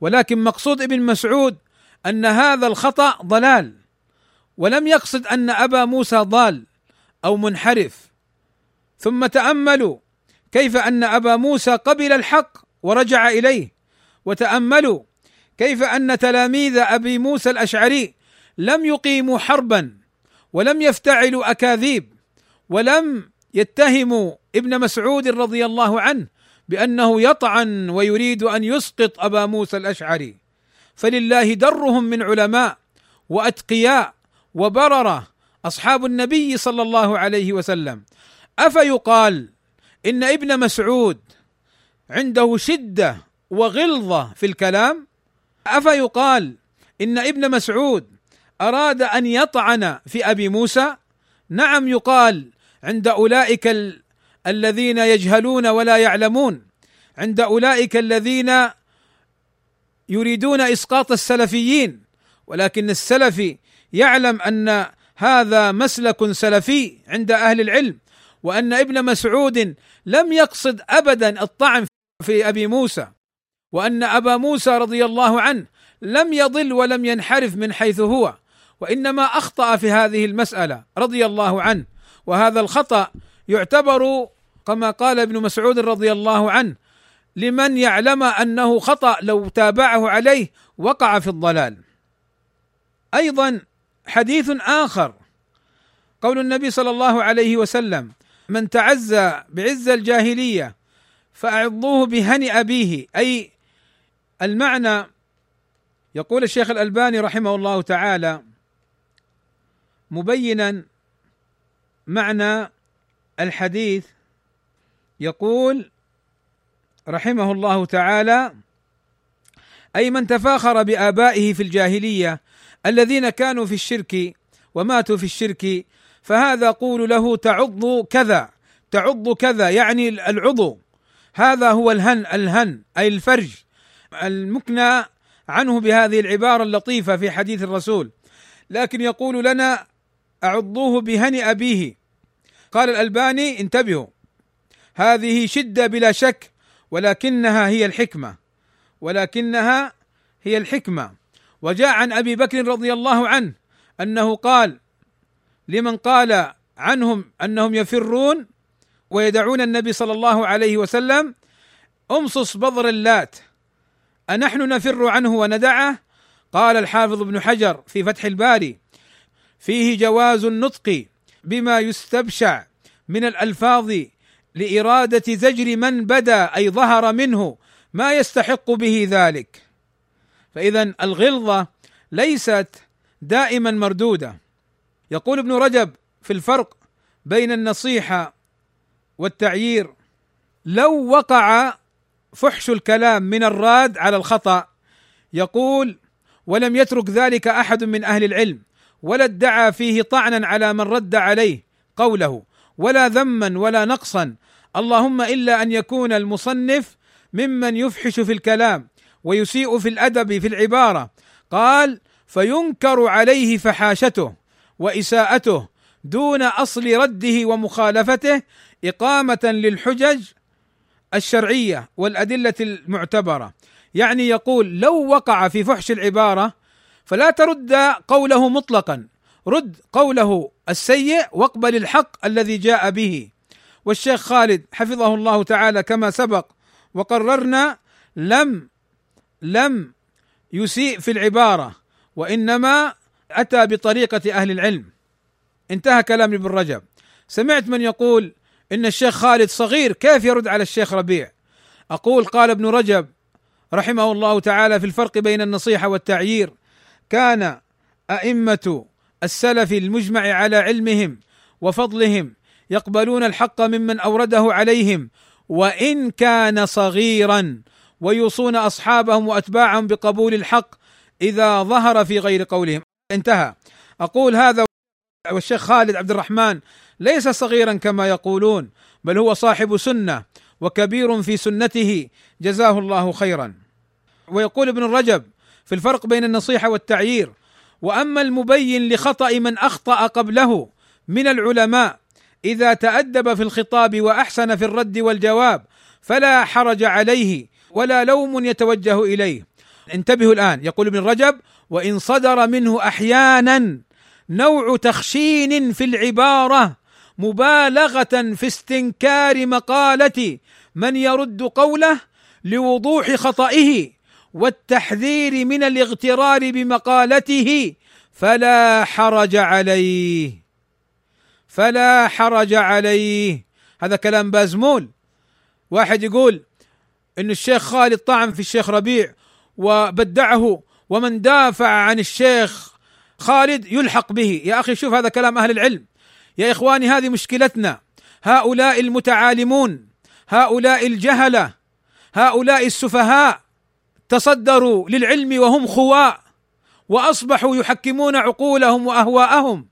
ولكن مقصود ابن مسعود أن هذا الخطأ ضلال ولم يقصد أن أبا موسى ضال أو منحرف. ثم تأملوا كيف أن أبا موسى قبل الحق ورجع إليه وتأملوا كيف أن تلاميذ أبي موسى الأشعري لم يقيموا حربا ولم يفتعلوا أكاذيب ولم يتهموا ابن مسعود رضي الله عنه بأنه يطعن ويريد أن يسقط أبا موسى الأشعري. فلله درهم من علماء وأتقياء وبررة أصحاب النبي صلى الله عليه وسلم. أفيقال إن ابن مسعود عنده شدة وغلظة في الكلام؟ أفيقال إن ابن مسعود أراد أن يطعن في أبي موسى؟ نعم يقال عند أولئك ال... الذين يجهلون ولا يعلمون. عند أولئك الذين يريدون إسقاط السلفيين ولكن السلفي يعلم أن هذا مسلك سلفي عند أهل العلم وأن ابن مسعود لم يقصد ابدا الطعن في أبي موسى وأن أبا موسى رضي الله عنه لم يضل ولم ينحرف من حيث هو وإنما أخطأ في هذه المسألة رضي الله عنه وهذا الخطأ يعتبر كما قال ابن مسعود رضي الله عنه لمن يعلم أنه خطأ لو تابعه عليه وقع في الضلال. أيضا حديث آخر قول النبي صلى الله عليه وسلم من تعزى بعز الجاهلية فاعظوه بهن أبيه. أي المعنى يقول الشيخ الألباني رحمه الله تعالى مبينا معنى الحديث يقول رحمه الله تعالى أي من تفاخر بآبائه في الجاهلية الذين كانوا في الشرك وماتوا في الشرك فهذا قول له تعض كذا تعض كذا يعني العضو. هذا هو الهن الهن أي الفرج المكنى عنه بهذه العبارة اللطيفة في حديث الرسول. لكن يقول لنا أعضوه بهن أبيه. قال الألباني انتبهوا هذه شدة بلا شك ولكنها هي الحكمة. ولكنها هي الحكمة. وجاء عن أبي بكر رضي الله عنه أنه قال لمن قال عنهم أنهم يفرون ويدعون النبي صلى الله عليه وسلم امصص بضر اللات أنحن نفر عنه وندعه؟ قال الحافظ ابن حجر في فتح الباري فيه جواز النطق بما يستبشع من الألفاظ لإرادة زجر من بدا أي ظهر منه ما يستحق به ذلك. فاذا الغلظة ليست دائما مردودة. يقول ابن رجب في الفرق بين النصيحة والتعيير لو وقع فحش الكلام من الراد على الخطأ يقول ولم يترك ذلك أحد من أهل العلم ولا ادعى فيه طعنا على من رد عليه قوله ولا ذما ولا نقصا. اللهم إلا أن يكون المصنف ممن يفحش في الكلام ويسيء في الأدب في العبارة. قال فينكر عليه فحاشته وإساءته دون أصل رده ومخالفته إقامة للحجج الشرعية والأدلة المعتبرة. يعني يقول لو وقع في فحش العبارة فلا ترد قوله مطلقا. رد قوله السيء واقبل الحق الذي جاء به. والشيخ خالد حفظه الله تعالى كما سبق وقررنا لم لم يسيء في العبارة وإنما أتى بطريقة أهل العلم. انتهى كلام ابن رجب. سمعت من يقول إن الشيخ خالد صغير كيف يرد على الشيخ ربيع؟ أقول قال ابن رجب رحمه الله تعالى في الفرق بين النصيحة والتعيير كان أئمة السلف المجمع على علمهم وفضلهم يقبلون الحق ممن أورده عليهم وإن كان صغيرا ويوصون أصحابهم وأتباعهم بقبول الحق إذا ظهر في غير قولهم. انتهى. أقول هذا والشيخ خالد عبد الرحمن ليس صغيرا كما يقولون بل هو صاحب سنة وكبير في سنته. جزاه الله خيرا. ويقول ابن الرجب في الفرق بين النصيحة والتعيير وأما المبين لخطأ من أخطأ قبله من العلماء إذا تأدب في الخطاب وأحسن في الرد والجواب فلا حرج عليه ولا لوم يتوجه إليه. انتبهوا الآن يقول ابن رجب وإن صدر منه أحيانا نوع تخشين في العبارة مبالغة في استنكار مقالة من يرد قوله لوضوح خطئه والتحذير من الاغترار بمقالته فلا حرج عليه. فلا حرج عليه. هذا كلام بازمول. واحد يقول إن الشيخ خالد طعن في الشيخ ربيع وبدعه ومن دافع عن الشيخ خالد يلحق به. يا أخي شوف هذا كلام أهل العلم. يا إخواني هذه مشكلتنا. هؤلاء المتعالمون هؤلاء الجهلة هؤلاء السفهاء تصدروا للعلم وهم خواء وأصبحوا يحكمون عقولهم وأهواءهم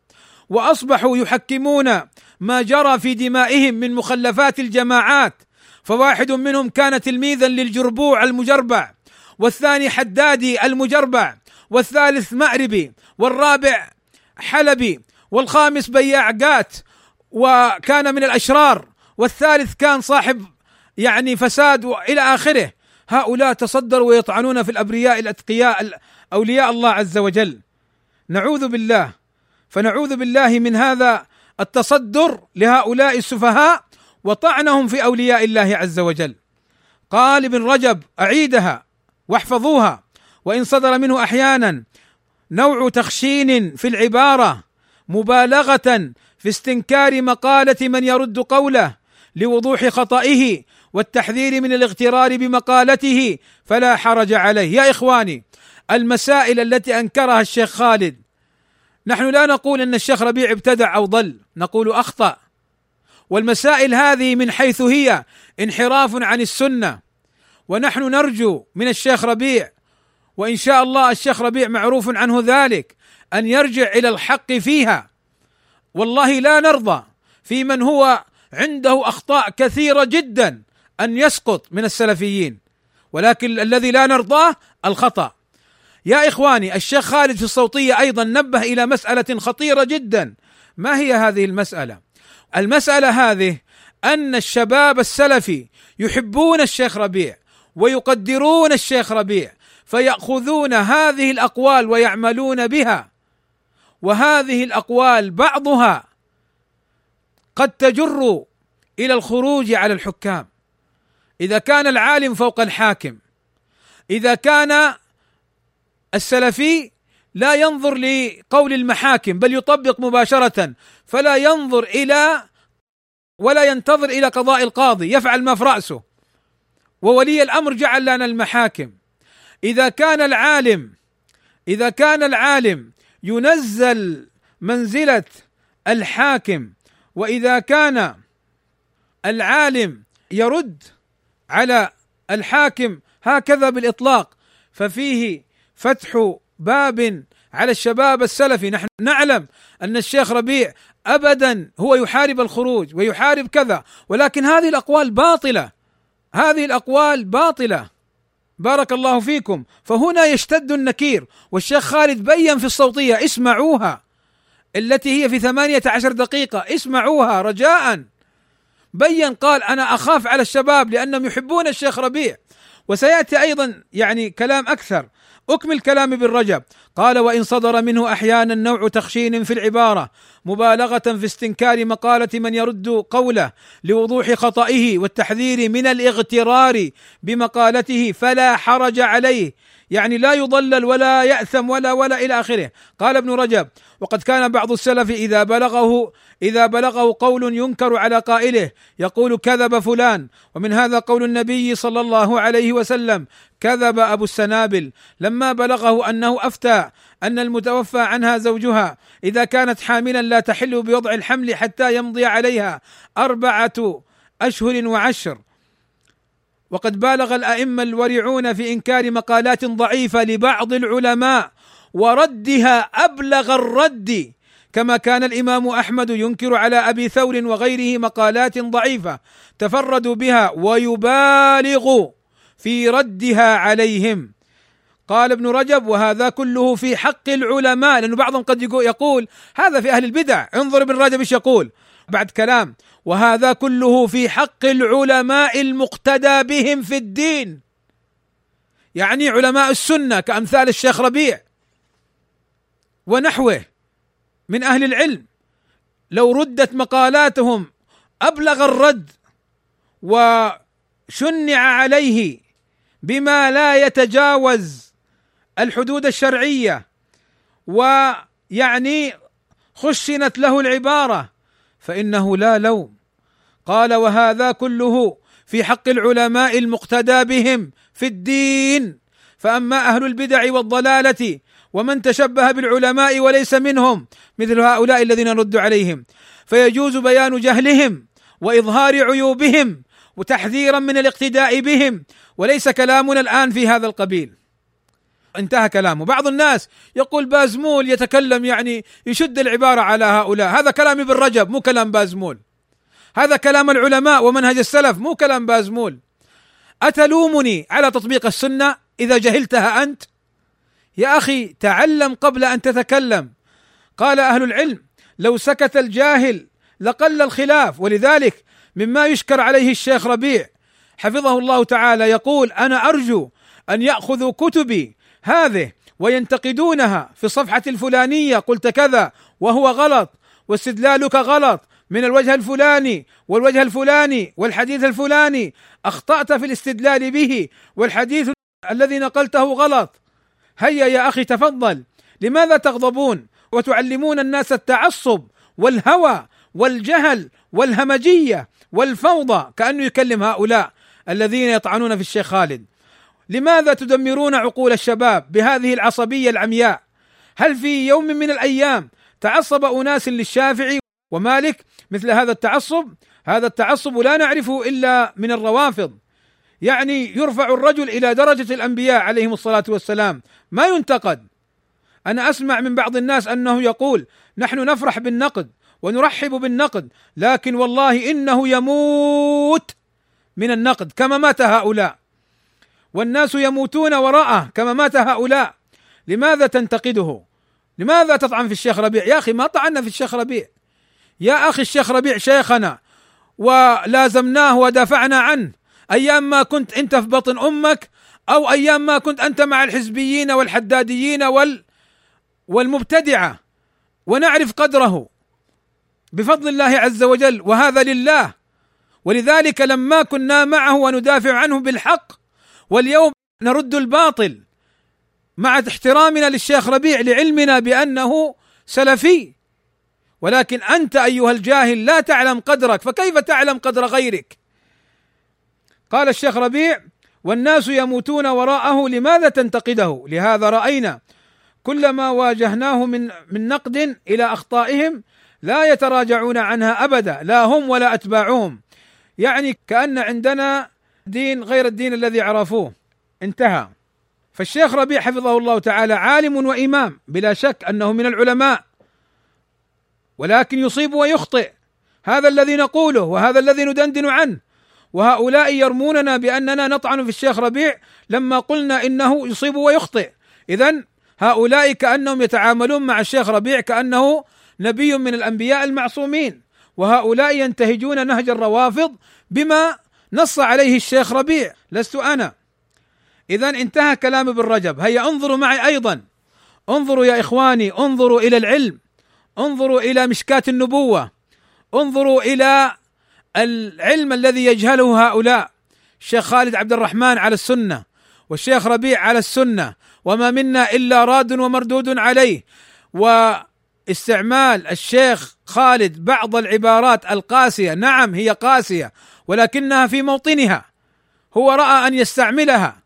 وأصبحوا يحكمون ما جرى في دمائهم من مخلفات الجماعات. فواحد منهم كان تلميذا للجربوع المجربع والثاني حدادي المجربع والثالث مأربي والرابع حلبي والخامس بياع قات وكان من الأشرار والثالث كان صاحب يعني فساد والى آخره. هؤلاء تصدروا ويطعنون في الأبرياء الأتقياء أولياء الله عز وجل. نعوذ بالله. فنعوذ بالله من هذا التصدر لهؤلاء السفهاء وطعنهم في أولياء الله عز وجل. قال ابن رجب أعيدها واحفظوها. وإن صدر منه أحيانا نوع تخشين في العبارة مبالغة في استنكار مقالة من يرد قوله لوضوح خطئه والتحذير من الاغترار بمقالته فلا حرج عليه. يا إخواني المسائل التي أنكرها الشيخ خالد نحن لا نقول أن الشيخ ربيع ابتدع أو ضل نقول أخطأ. والمسائل هذه من حيث هي انحراف عن السنة ونحن نرجو من الشيخ ربيع وإن شاء الله الشيخ ربيع معروف عنه ذلك أن يرجع إلى الحق فيها. والله لا نرضى في من هو عنده أخطاء كثيرة جدا أن يسقط من السلفيين ولكن الذي لا نرضاه الخطأ. يا إخواني الشيخ خالد في الصوتية أيضا نبه إلى مسألة خطيرة جدا. ما هي هذه المسألة؟ المسألة هذه أن الشباب السلفي يحبون الشيخ ربيع ويقدرون الشيخ ربيع فيأخذون هذه الأقوال ويعملون بها. وهذه الأقوال بعضها قد تجر إلى الخروج على الحكام. إذا كان العالم فوق الحاكم إذا كان السلفي لا ينظر لقول المحاكم بل يطبق مباشرة فلا ينظر إلى ولا ينتظر إلى قضاء القاضي يفعل ما في رأسه. وولي الأمر جعل لنا المحاكم. إذا كان العالم إذا كان العالم ينزل منزلة الحاكم وإذا كان العالم يرد على الحاكم هكذا بالإطلاق. ففيه فتح باب على الشباب السلفي. نحن نعلم أن الشيخ ربيع ابدا هو يحارب الخروج ويحارب كذا ولكن هذه الأقوال باطلة. هذه الأقوال باطلة. بارك الله فيكم. فهنا يشتد النكير والشيخ خالد بين في الصوتية اسمعوها. التي هي في ثمانية عشر دقيقة اسمعوها رجاء. بين قال أنا أخاف على الشباب لأنهم يحبون الشيخ ربيع. وسيأتي أيضا يعني كلام أكثر. أكمل كلام ابن رجب قال وإن صدر منه أحيانا نوع تخشين في العبارة مبالغة في استنكار مقالة من يرد قوله لوضوح خطئه والتحذير من الاغترار بمقالته فلا حرج عليه. يعني لا يضلل ولا يأثم ولا ولا إلى آخره. قال ابن رجب وقد كان بعض السلف إذا بلغه إذا بلغه قول ينكر على قائله يقول كذب فلان. ومن هذا قول النبي صلى الله عليه وسلم كذب أبو السنابل. لما بلغه أنه أفتى أن المتوفى عنها زوجها إذا كانت حاملا لا تحل بوضع الحمل حتى يمضي عليها أربعة أشهر وعشر. وقد بالغ الأئمة الورعون في إنكار مقالات ضعيفة لبعض العلماء وردها أبلغ الرد. كما كان الإمام أحمد ينكر على أبي ثور وغيره مقالات ضعيفة تفردوا بها ويبالغ في ردها عليهم. قال ابن رجب وهذا كله في حق العلماء. لأنه بعضهم قد يقول هذا في أهل البدع. انظر ابن رجب إيش يقول. بعد كلام. وهذا كله في حق العلماء المقتدى بهم في الدين. يعني علماء السنة كأمثال الشيخ ربيع ونحوه من أهل العلم. لو ردت مقالاتهم أبلغ الرد وشنع عليه بما لا يتجاوز الحدود الشرعية ويعني خشنت له العبارة فإنه لا لوم. قال وهذا كله في حق العلماء المقتدى بهم في الدين. فأما أهل البدع والضلالة ومن تشبه بالعلماء وليس منهم مثل هؤلاء الذين نرد عليهم فيجوز بيان جهلهم وإظهار عيوبهم وتحذيرا من الاقتداء بهم وليس كلامنا الآن في هذا القبيل. انتهى كلامه. بعض الناس يقول بازمول يتكلم يعني يشد العبارة على هؤلاء. هذا كلام ابن رجب مو كلام بازمول. هذا كلام العلماء ومنهج السلف مو كلام بازمول. أتلومني على تطبيق السنة إذا جهلتها أنت؟ يا أخي تعلم قبل أن تتكلم. قال أهل العلم لو سكت الجاهل لقل الخلاف. ولذلك مما يشكر عليه الشيخ ربيع حفظه الله تعالى يقول أنا أرجو أن يأخذوا كتبي هذه وينتقدونها في الصفحة الفلانية قلت كذا وهو غلط واستدلالك غلط من الوجه الفلاني والوجه الفلاني والحديث الفلاني أخطأت في الاستدلال به والحديث الذي نقلته غلط. هيا يا أخي تفضل لماذا تغضبون وتعلمون الناس التعصب والهوى والجهل والهمجية والفوضى كأنه يكلم هؤلاء الذين يطعنون في الشيخ خالد؟ لماذا تدمرون عقول الشباب بهذه العصبية العمياء؟ هل في يوم من الأيام تعصب أناس للشافعي ومالك مثل هذا التعصب؟ هذا التعصب لا نعرفه إلا من الروافض. يعني يرفع الرجل إلى درجة الأنبياء عليهم الصلاة والسلام. ما ينتقد. أنا أسمع من بعض الناس أنه يقول نحن نفرح بالنقد ونرحب بالنقد لكن والله إنه يموت من النقد. كما مات هؤلاء. والناس يموتون وراءه كما مات هؤلاء. لماذا تنتقده؟ لماذا تطعن في الشيخ ربيع؟ يا أخي ما طعنا في الشيخ ربيع. يا أخي الشيخ ربيع شيخنا ولازمناه ودافعنا عنه. أيام ما كنت أنت في بطن أمك أو أيام ما كنت أنت مع الحزبيين والحداديين وال والمبتدعة. ونعرف قدره. بفضل الله عز وجل وهذا لله. ولذلك لما كنا معه وندافع عنه بالحق واليوم نرد الباطل مع احترامنا للشيخ ربيع لعلمنا بأنه سلفي. ولكن أنت أيها الجاهل لا تعلم قدرك فكيف تعلم قدر غيرك؟ قال الشيخ ربيع والناس يموتون وراءه لماذا تنتقده؟ لهذا رأينا كلما واجهناه من من نقد إلى أخطائهم لا يتراجعون عنها أبدا لا هم ولا أتباعهم. يعني كأن عندنا دين غير الدين الذي عرفوه. انتهى. فالشيخ ربيع حفظه الله تعالى عالم وإمام بلا شك أنه من العلماء. ولكن يصيب ويخطئ. هذا الذي نقوله وهذا الذي ندندن عنه. وهؤلاء يرموننا بأننا نطعن في الشيخ ربيع لما قلنا إنه يصيب ويخطئ. اذا هؤلاء كأنهم يتعاملون مع الشيخ ربيع كأنه نبي من الأنبياء المعصومين. وهؤلاء ينتهجون نهج الروافض بما نص عليه الشيخ ربيع لست أنا. اذا انتهى كلام ابن رجب. هيا انظروا معي أيضا. انظروا يا إخواني انظروا إلى العلم. انظروا إلى مشكاه النبوة. انظروا إلى العلم الذي يجهله هؤلاء. الشيخ خالد عبد الرحمن على السنة والشيخ ربيع على السنة وما منا إلا راد ومردود عليه. واستعمال الشيخ خالد بعض العبارات القاسية. نعم هي قاسية ولكنها في موطنها. هو رأى أن يستعملها.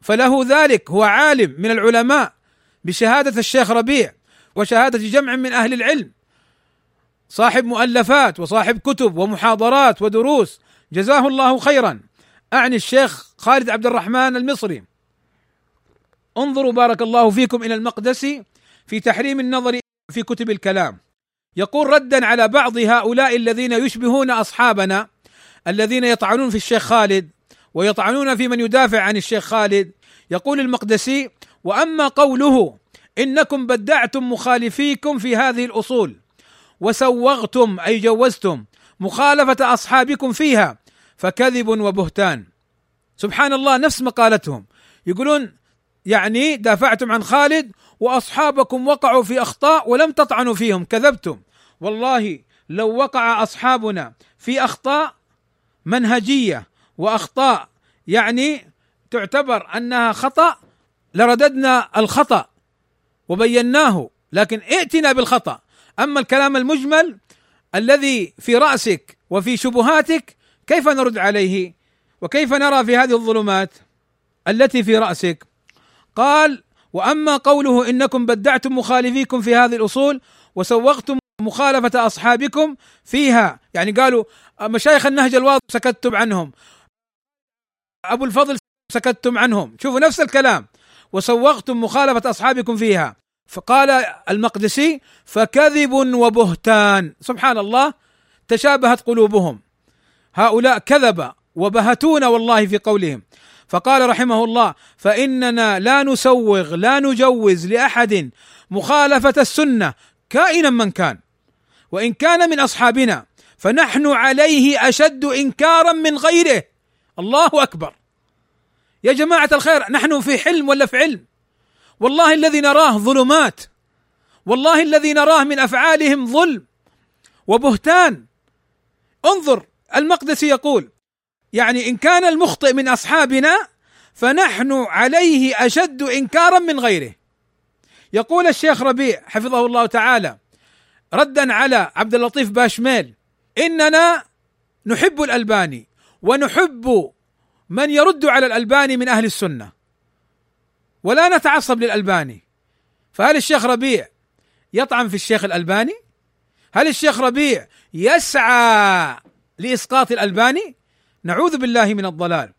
فله ذلك هو عالم من العلماء بشهادة الشيخ ربيع وشهادة جمع من أهل العلم. صاحب مؤلفات وصاحب كتب ومحاضرات ودروس. جزاه الله خيرا. أعني الشيخ خالد عبد الرحمن المصري. انظروا بارك الله فيكم إلى المقدسي في تحريم النظر في كتب الكلام. يقول ردا على بعض هؤلاء الذين يشبهون أصحابنا الذين يطعنون في الشيخ خالد ويطعنون في من يدافع عن الشيخ خالد. يقول المقدسي وأما قوله إنكم بدعتم مخالفيكم في هذه الأصول وسوغتم أي جوزتم مخالفة أصحابكم فيها فكذب وبهتان. سبحان الله نفس مقالتهم. يقولون يعني دافعتم عن خالد وأصحابكم وقعوا في أخطاء ولم تطعنوا فيهم كذبتم. والله لو وقع أصحابنا في أخطاء منهجية وأخطاء يعني تعتبر أنها خطأ لرددنا الخطأ وبيناه لكن ائتنا بالخطأ. أما الكلام المجمل الذي في رأسك وفي شبهاتك كيف نرد عليه؟ وكيف نرى في هذه الظلمات التي في رأسك؟ قال وأما قوله إنكم بدعتم مخالفيكم في هذه الأصول وسوغتم مخالفة أصحابكم فيها يعني قالوا مشايخ النهج الواضح سكتتم عنهم أبو الفضل سكتتم عنهم شوفوا نفس الكلام وسوغتم مخالفة أصحابكم فيها فقال المقدسي فكذب وبهتان سبحان الله تشابهت قلوبهم هؤلاء كذب وبهتون والله في قولهم. فقال رحمه الله فإننا لا نسوغ لا نجوز لأحد مخالفة السنة كائنا من كان وإن كان من أصحابنا فنحن عليه أشد إنكارا من غيره. الله أكبر. يا جماعة الخير نحن في حلم ولا في علم؟ والله الذي نراه ظلمات والله الذي نراه من أفعالهم ظلم وبهتان. انظر المقدسي يقول يعني إن كان المخطئ من أصحابنا فنحن عليه أشد إنكارا من غيره يقول الشيخ ربيع حفظه الله تعالى ردا على عبد اللطيف باشميل إننا نحب الألباني ونحب من يرد على الألباني من أهل السنة ولا نتعصب للألباني فهل الشيخ ربيع يطعن في الشيخ الألباني؟ هل الشيخ ربيع يسعى لإسقاط الألباني؟ نعوذ بالله من الضلال.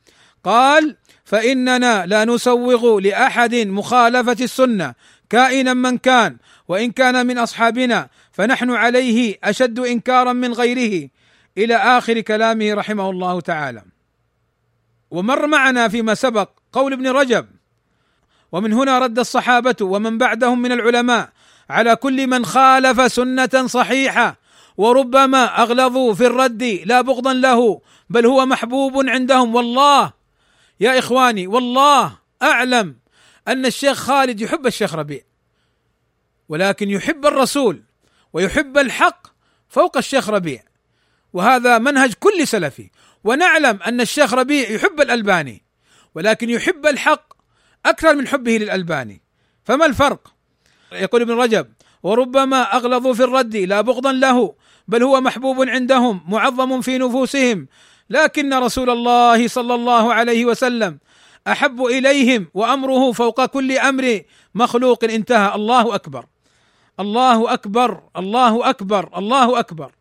قال فإننا لا نسوغ لأحد مخالفة السنة كائنا من كان وإن كان من أصحابنا فنحن عليه أشد إنكارا من غيره. إلى آخر كلامه رحمه الله تعالى. ومر معنا فيما سبق قول ابن رجب ومن هنا رد الصحابة ومن بعدهم من العلماء على كل من خالف سنة صحيحة وربما أغلظوا في الرد لا بغضا له بل هو محبوب عندهم. والله يا إخواني والله أعلم أن الشيخ خالد يحب الشيخ ربيع ولكن يحب الرسول ويحب الحق فوق الشيخ ربيع وهذا منهج كل سلفي. ونعلم أن الشيخ ربيع يحب الألباني ولكن يحب الحق أكثر من حبه للألباني. فما الفرق؟ يقول ابن رجب وربما أغلظوا في الرد لا بغضا له بل هو محبوب عندهم معظم في نفوسهم. لكن رسول الله صلى الله عليه وسلم أحب إليهم وأمره فوق كل أمر مخلوق انتهى. الله أكبر. الله أكبر. الله أكبر. الله أكبر.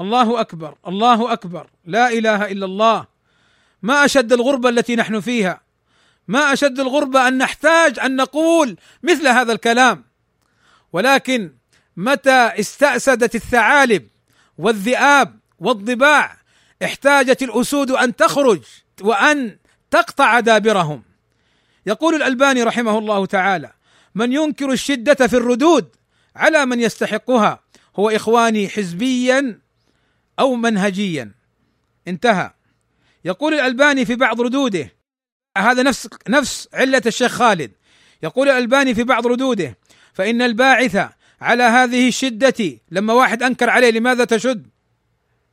الله أكبر. الله أكبر. لا إله إلا الله. ما أشد الغربة التي نحن فيها. ما أشد الغربة أن نحتاج أن نقول مثل هذا الكلام. ولكن متى استأسدت الثعالب والذئاب والضباع احتاجت الأسود أن تخرج وأن تقطع دابرهم. يقول الألباني رحمه الله تعالى من ينكر الشدة في الردود على من يستحقها هو إخواني حزبيا أو منهجيا. انتهى. يقول الألباني في بعض ردوده هذا نفس نفس علة الشيخ خالد. يقول الألباني في بعض ردوده فإن الباعث على هذه الشدة لما واحد أنكر عليه لماذا تشد؟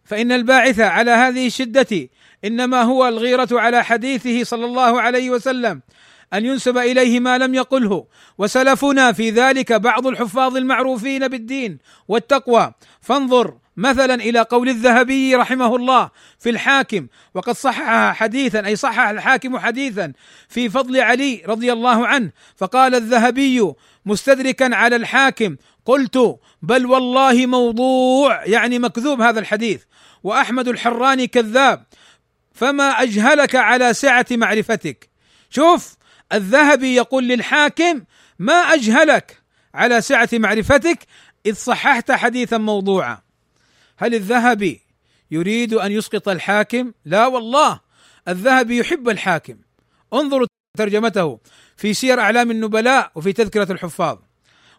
فإن الباعث على هذه الشدة إنما هو الغيرة على حديثه صلى الله عليه وسلم أن ينسب إليه ما لم يقله. وسلفنا في ذلك بعض الحفاظ المعروفين بالدين والتقوى. فانظر مثلا إلى قول الذهبي رحمه الله في الحاكم وقد صحح حديثا أي صحح الحاكم حديثا في فضل علي رضي الله عنه فقال الذهبي مستدركا على الحاكم قلت بل والله موضوع يعني مكذوب هذا الحديث. وأحمد الحراني كذاب. فما أجهلك على سعة معرفتك؟ شوف الذهبي يقول للحاكم ما أجهلك على سعة معرفتك إذ صححت حديثا موضوعا. هل الذهبي يريد أن يسقط الحاكم؟ لا والله. الذهبي يحب الحاكم. انظروا ترجمته في سير أعلام النبلاء وفي تذكرة الحفاظ.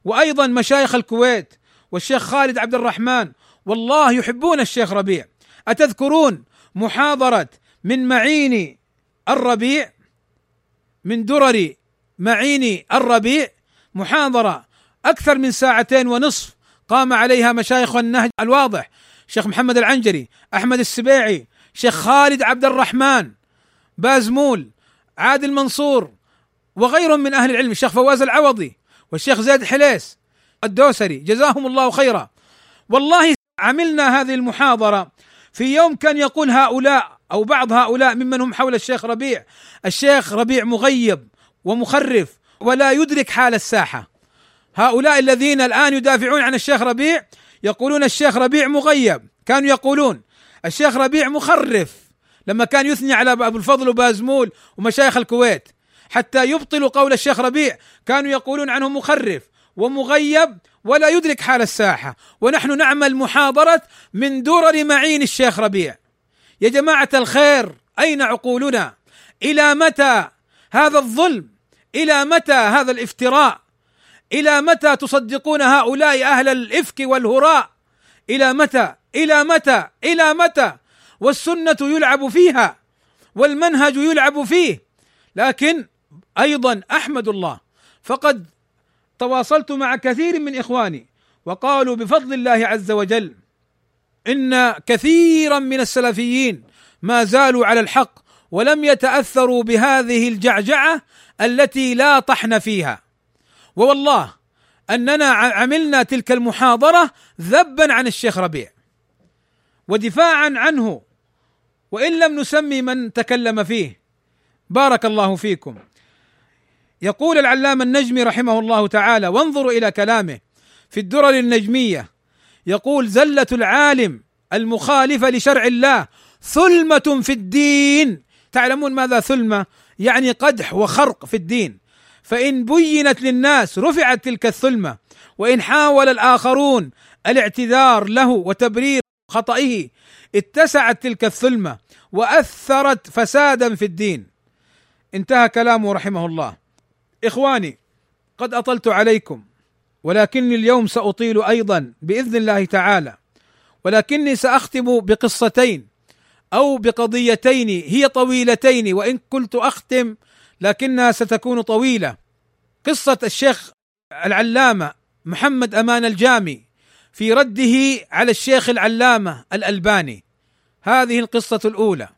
وأيضا مشايخ الكويت والشيخ خالد عبد الرحمن. والله يحبون الشيخ ربيع. أتذكرون محاضرة من معين الربيع؟ من درر معين الربيع. محاضرة أكثر من ساعتين ونصف قام عليها مشايخ النهج الواضح. شيخ محمد العنجري أحمد السبيعي شيخ خالد عبد الرحمن بازمول عادل منصور وغيرهم من أهل العلم. الشيخ فواز العوضي والشيخ زيد حليس الدوسري جزاهم الله خيرا. والله عملنا هذه المحاضرة في يوم كان يقول هؤلاء أو بعض هؤلاء ممن هم حول الشيخ ربيع. الشيخ ربيع مغيب ومخرف ولا يدرك حال الساحة. هؤلاء الذين الآن يدافعون عن الشيخ ربيع يقولون الشيخ ربيع مغيب. كانوا يقولون الشيخ ربيع مخرف. لما كان يثني على أبو الفضل وبازمول ومشايخ الكويت. حتى يبطلوا قول الشيخ ربيع. كانوا يقولون عنه مخرف ومغيب ولا يدرك حال الساحة. ونحن نعمل محاضرة من درر معين الشيخ ربيع. يا جماعة الخير أين عقولنا؟ إلى متى هذا الظلم؟ إلى متى هذا الافتراء؟ إلى متى تصدقون هؤلاء أهل الإفك والهراء؟ إلى متى؟ إلى متى؟ إلى متى؟ والسنة يلعب فيها والمنهج يلعب فيه. لكن أيضا أحمد الله. فقد تواصلت مع كثير من إخواني وقالوا بفضل الله عز وجل إن كثيرا من السلفيين ما زالوا على الحق ولم يتأثروا بهذه الجعجعة التي لا طحن فيها. ووالله أننا عملنا تلك المحاضرة ذبا عن الشيخ ربيع. ودفاعا عنه. وإن لم نسمي من تكلم فيه. بارك الله فيكم. يقول العلامة النجمي رحمه الله تعالى وانظروا إلى كلامه في الدرر النجمية. يقول زلة العالم المخالفة لشرع الله ثلمة في الدين. تعلمون ماذا ثلمة؟ يعني قدح وخرق في الدين. فإن بينت للناس رفعت تلك الثلمة وإن حاول الآخرون الاعتذار له وتبرير خطئه اتسعت تلك الثلمة وأثرت فسادا في الدين. انتهى كلامه رحمه الله. إخواني قد أطلت عليكم ولكني اليوم سأطيل أيضا بإذن الله تعالى ولكني سأختم بقصتين أو بقضيتين هي طويلتين وإن كنت أختم لكنها ستكون طويلة. قصة الشيخ العلامة محمد أمان الجامي في رده على الشيخ العلامة الألباني. هذه القصة الأولى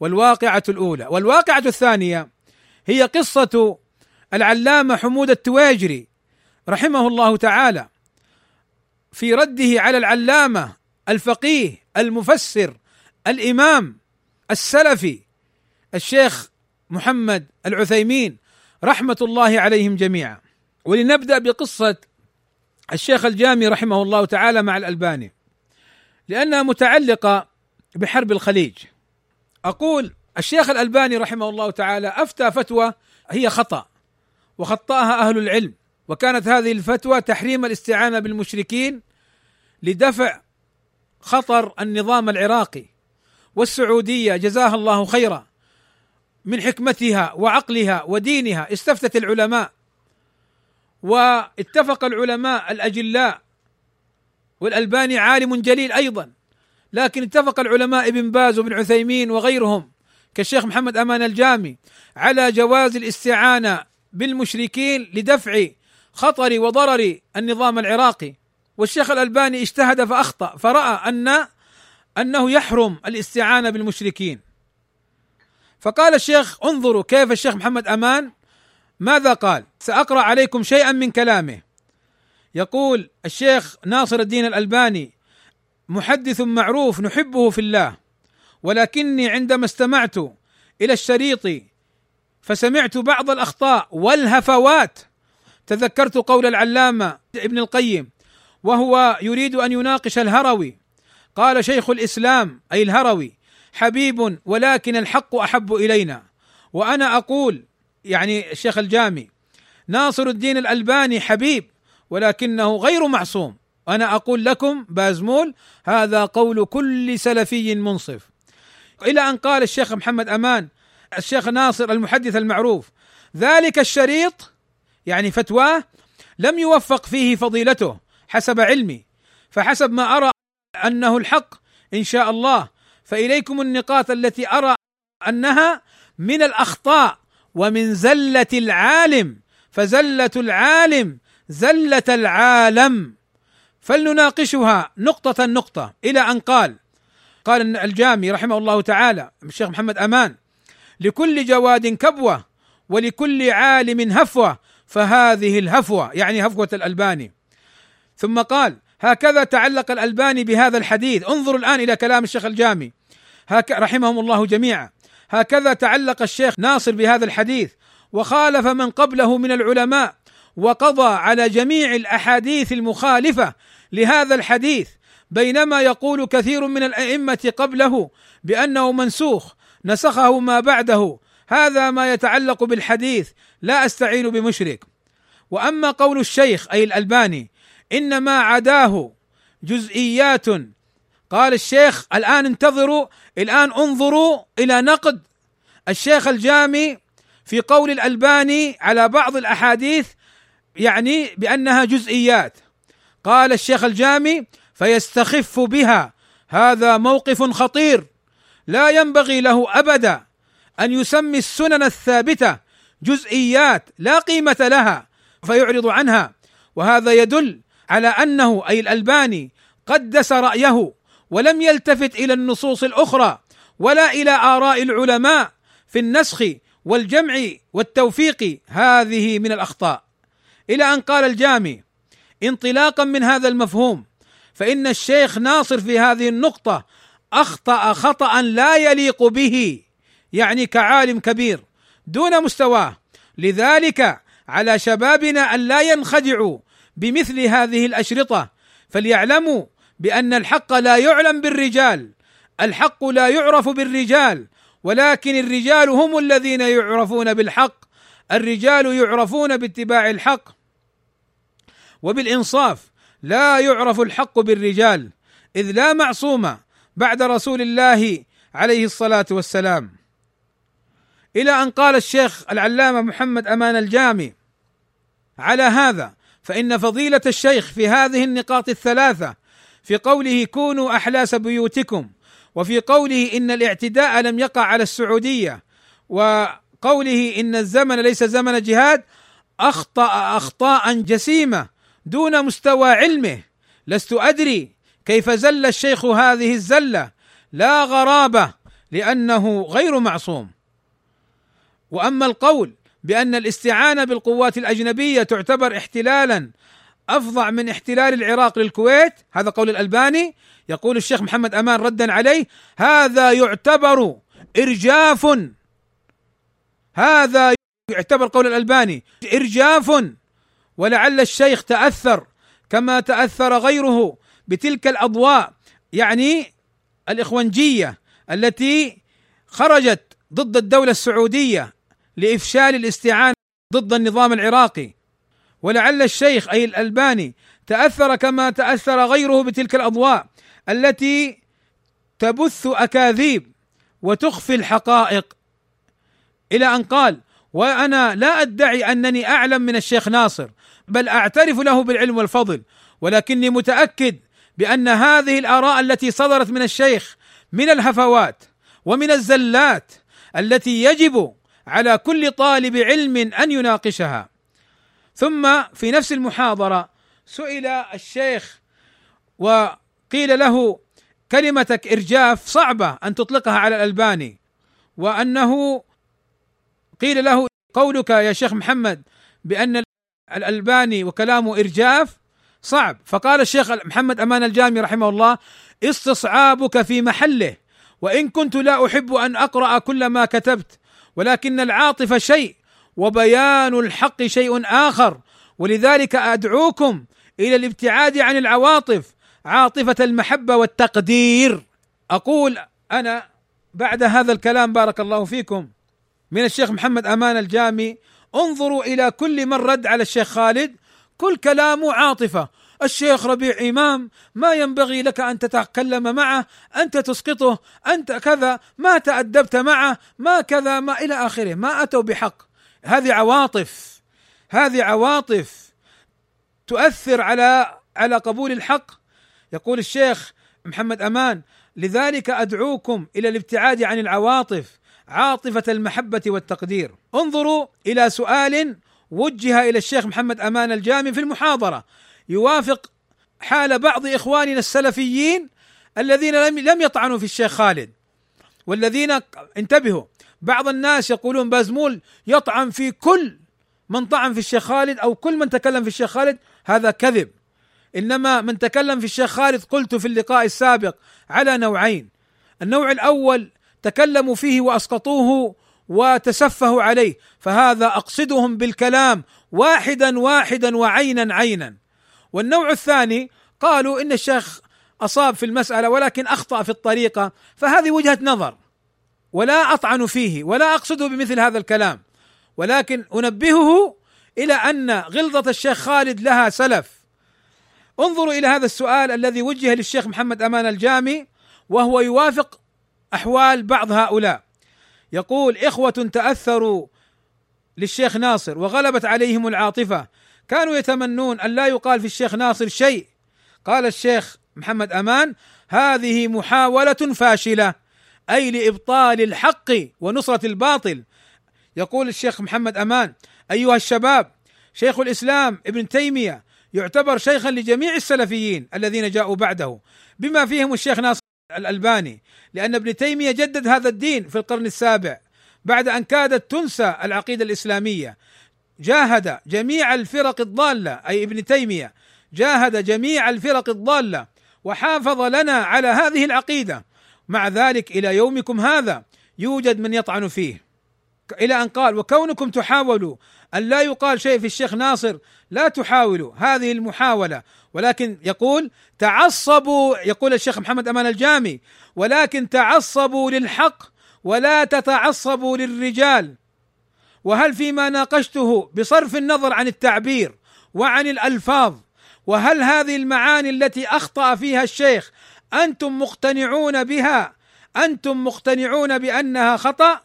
والواقعة الأولى. والواقعة الثانية هي قصة العلامة حمود التواجري رحمه الله تعالى في رده على العلامة الفقيه المفسر الإمام السلفي الشيخ محمد العثيمين رحمة الله عليهم جميعا. ولنبدأ بقصة الشيخ الجامي رحمه الله تعالى مع الألباني. لأنها متعلقة بحرب الخليج. أقول الشيخ الألباني رحمه الله تعالى أفتى فتوى هي خطأ. وخطاها أهل العلم. وكانت هذه الفتوى تحريم الاستعانة بالمشركين لدفع خطر النظام العراقي والسعودية. جزاها الله خيرا. من حكمتها وعقلها ودينها استفتت العلماء. واتفق العلماء الأجلاء والألباني عالم جليل أيضا. لكن اتفق العلماء ابن باز وابن عثيمين وغيرهم كالشيخ محمد أمان الجامي على جواز الاستعانة بالمشركين لدفع خطر وضرر النظام العراقي. والشيخ الألباني اجتهد فأخطأ فرأى ان أنه يحرم الاستعانة بالمشركين. فقال الشيخ انظروا كيف الشيخ محمد أمان ماذا قال؟ سأقرأ عليكم شيئا من كلامه. يقول الشيخ ناصر الدين الألباني محدث معروف نحبه في الله ولكني عندما استمعت إلى الشريط فسمعت بعض الأخطاء والهفوات. تذكرت قول العلامة ابن القيم وهو يريد أن يناقش الهروي. قال شيخ الإسلام أي الهروي حبيب ولكن الحق أحب إلينا. وأنا أقول يعني الشيخ الجامي ناصر الدين الألباني حبيب ولكنه غير معصوم. أنا أقول لكم بازمول هذا قول كل سلفي منصف. إلى أن قال الشيخ محمد أمان الشيخ ناصر المحدث المعروف. ذلك الشريط يعني فتواه لم يوفق فيه فضيلته حسب علمي. فحسب ما أرى أنه الحق إن شاء الله فإليكم النقاط التي أرى أنها من الأخطاء ومن زلة العالم. فزلة العالم زلة العالم. فلنناقشها نقطة نقطة إلى أن قال. قال الجامي رحمه الله تعالى الشيخ محمد أمان لكل جواد كبوة ولكل عالم هفوة فهذه الهفوة يعني هفوة الألباني. ثم قال هكذا تعلق الألباني بهذا الحديث. انظروا الآن إلى كلام الشيخ الجامي هك رحمهم الله جميعا. هكذا تعلق الشيخ ناصر بهذا الحديث. وخالف من قبله من العلماء. وقضى على جميع الأحاديث المخالفة لهذا الحديث. بينما يقول كثير من الأئمة قبله بأنه منسوخ نسخه ما بعده. هذا ما يتعلق بالحديث لا أستعين بمشرك. وأما قول الشيخ أي الألباني إنما عداه جزئيات. قال الشيخ الآن انتظروا الآن انظروا إلى نقد الشيخ الجامي في قول الألباني على بعض الأحاديث يعني بأنها جزئيات. قال الشيخ الجامي فيستخف بها. هذا موقف خطير. لا ينبغي له أبدا أن يسمي السنن الثابتة جزئيات لا قيمة لها فيعرض عنها. وهذا يدل على أنه أي الألباني قدس رأيه ولم يلتفت إلى النصوص الأخرى ولا إلى آراء العلماء في النسخ والجمع والتوفيق. هذه من الأخطاء. إلى أن قال الجامي انطلاقا من هذا المفهوم فإن الشيخ ناصر في هذه النقطة أخطأ خطأ لا يليق به يعني كعالم كبير دون مستواه لذلك على شبابنا أن لا ينخدعوا بمثل هذه الأشرطة فليعلموا بأن الحق لا يعلم بالرجال الحق لا يعرف بالرجال ولكن الرجال هم الذين يعرفون بالحق الرجال يعرفون باتباع الحق. وبالإنصاف لا يعرف الحق بالرجال إذ لا معصوم بعد رسول الله عليه الصلاة والسلام. إلى أن قال الشيخ العلامة محمد أمان الجامي على هذا فإن فضيلة الشيخ في هذه النقاط الثلاثة في قوله كونوا أحلاس بيوتكم وفي قوله إن الاعتداء لم يقع على السعودية وقوله إن الزمن ليس زمن جهاد أخطأ أخطاء جسيمة دون مستوى علمه لست أدري كيف زل الشيخ هذه الزلة؟ لا غرابة لأنه غير معصوم. وأما القول بأن الاستعانة بالقوات الأجنبية تعتبر احتلالا أفظع من احتلال العراق للكويت هذا قول الألباني يقول الشيخ محمد أمان ردا عليه هذا يعتبر إرجاف. هذا يعتبر قول الألباني إرجاف ولعل الشيخ تأثر كما تأثر غيره. بتلك الأضواء يعني الإخوانجية التي خرجت ضد الدولة السعودية لإفشال الاستعانة ضد النظام العراقي. ولعل الشيخ أي الألباني تأثر كما تأثر غيره بتلك الأضواء التي تبث أكاذيب وتخفي الحقائق. إلى أن قال وأنا لا أدعي أنني أعلم من الشيخ ناصر بل أعترف له بالعلم والفضل ولكني متأكد بأن هذه الآراء التي صدرت من الشيخ من الهفوات ومن الزلات التي يجب على كل طالب علم أن يناقشها. ثم في نفس المحاضرة سئل الشيخ وقيل له كلمتك إرجاف صعبة أن تطلقها على الألباني وأنه قيل له قولك يا شيخ محمد بأن الألباني وكلامه إرجاف صعب. فقال الشيخ محمد أمان الجامي رحمه الله استصعابك في محله وإن كنت لا أحب أن أقرأ كل ما كتبت ولكن العاطفه شيء وبيان الحق شيء آخر ولذلك أدعوكم إلى الابتعاد عن العواطف عاطفة المحبة والتقدير. أقول أنا بعد هذا الكلام بارك الله فيكم من الشيخ محمد أمان الجامي انظروا إلى كل من رد على الشيخ خالد كل كلامه عاطفة. الشيخ ربيع إمام ما ينبغي لك أن تتكلم معه أنت تسقطه أنت كذا ما تأدبت معه ما كذا ما إلى آخره ما أتوا بحق. هذه عواطف. هذه عواطف تؤثر على على قبول الحق. يقول الشيخ محمد أمان لذلك أدعوكم إلى الابتعاد عن العواطف عاطفة المحبة والتقدير. انظروا إلى سؤال وجه إلى الشيخ محمد أمان الجامي في المحاضرة. يوافق حال بعض إخواننا السلفيين الذين لم لم يطعنوا في الشيخ خالد. والذين انتبهوا بعض الناس يقولون بازمول يطعن في كل من طعن في الشيخ خالد أو كل من تكلم في الشيخ خالد هذا كذب. إنما من تكلم في الشيخ خالد قلت في اللقاء السابق على نوعين. النوع الأول تكلموا فيه وأسقطوه وتسفهوا عليه فهذا أقصدهم بالكلام واحدا واحدا وعينا عينا. والنوع الثاني قالوا إن الشيخ أصاب في المسألة ولكن أخطأ في الطريقة فهذه وجهة نظر ولا أطعن فيه ولا أقصده بمثل هذا الكلام. ولكن أنبهه إلى أن غلظة الشيخ خالد لها سلف. انظروا إلى هذا السؤال الذي وجه للشيخ محمد أمان الجامي وهو يوافق أحوال بعض هؤلاء. يقول إخوة تأثروا للشيخ ناصر وغلبت عليهم العاطفة. كانوا يتمنون أن لا يقال في الشيخ ناصر شيء. قال الشيخ محمد أمان هذه محاولة فاشلة أي لإبطال الحق ونصرة الباطل. يقول الشيخ محمد أمان أيها الشباب شيخ الإسلام ابن تيمية يعتبر شيخا لجميع السلفيين الذين جاءوا بعده بما فيهم الشيخ ناصر. الألباني لأن ابن تيمية جدد هذا الدين في القرن السابع بعد أن كادت تنسى العقيدة الإسلامية. جاهد جميع الفرق الضالة أي ابن تيمية جاهد جميع الفرق الضالة وحافظ لنا على هذه العقيدة. مع ذلك إلى يومكم هذا يوجد من يطعن فيه. إلى أن قال وكونكم تحاولوا أن لا يقال شيء في الشيخ ناصر لا تحاولوا هذه المحاولة. ولكن يقول تعصبوا يقول الشيخ محمد أمان الجامي ولكن تعصبوا للحق ولا تتعصبوا للرجال. وهل فيما ناقشته بصرف النظر عن التعبير وعن الألفاظ وهل هذه المعاني التي أخطأ فيها الشيخ أنتم مقتنعون بها أنتم مقتنعون بأنها خطأ؟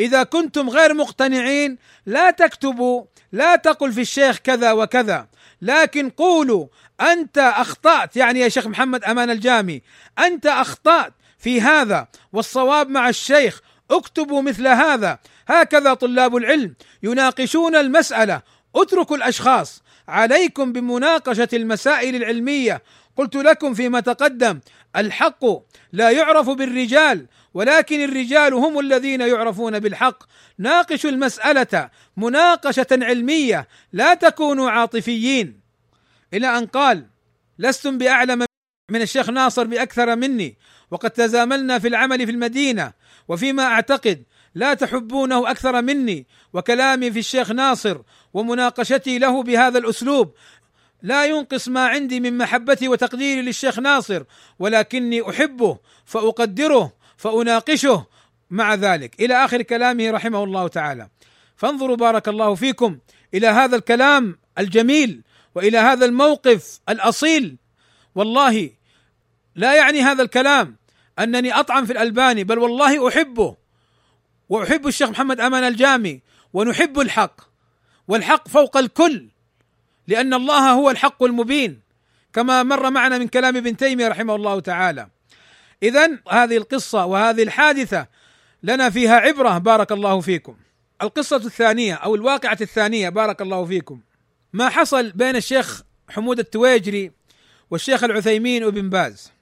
إذا كنتم غير مقتنعين لا تكتبوا لا تقل في الشيخ كذا وكذا لكن قولوا أنت أخطأت يعني يا شيخ محمد أمان الجامي أنت أخطأت في هذا والصواب مع الشيخ اكتبوا مثل هذا. هكذا طلاب العلم يناقشون المسألة اتركوا الأشخاص. عليكم بمناقشة المسائل العلمية. قلت لكم فيما تقدم الحق لا يعرف بالرجال ولكن الرجال هم الذين يعرفون بالحق. ناقشوا المسألة مناقشة علمية لا تكونوا عاطفيين. إلى أن قال لستم بأعلم من الشيخ ناصر بأكثر مني وقد تزاملنا في العمل في المدينة وفيما أعتقد لا تحبونه أكثر مني وكلامي في الشيخ ناصر ومناقشتي له بهذا الأسلوب لا ينقص ما عندي من محبتي وتقديري للشيخ ناصر ولكني أحبه فأقدره فأناقشه مع ذلك. إلى آخر كلامه رحمه الله تعالى. فانظروا بارك الله فيكم إلى هذا الكلام الجميل وإلى هذا الموقف الأصيل. والله لا يعني هذا الكلام أنني اطعن في الألباني بل والله أحبه. وأحب الشيخ محمد أمان الجامي ونحب الحق. والحق فوق الكل لأن الله هو الحق المبين كما مر معنا من كلام ابن تيمية رحمه الله تعالى. اذا هذه القصة وهذه الحادثة لنا فيها عبرة بارك الله فيكم. القصة الثانية أو الواقعة الثانية بارك الله فيكم. ما حصل بين الشيخ حمود التويجري والشيخ العثيمين وابن باز.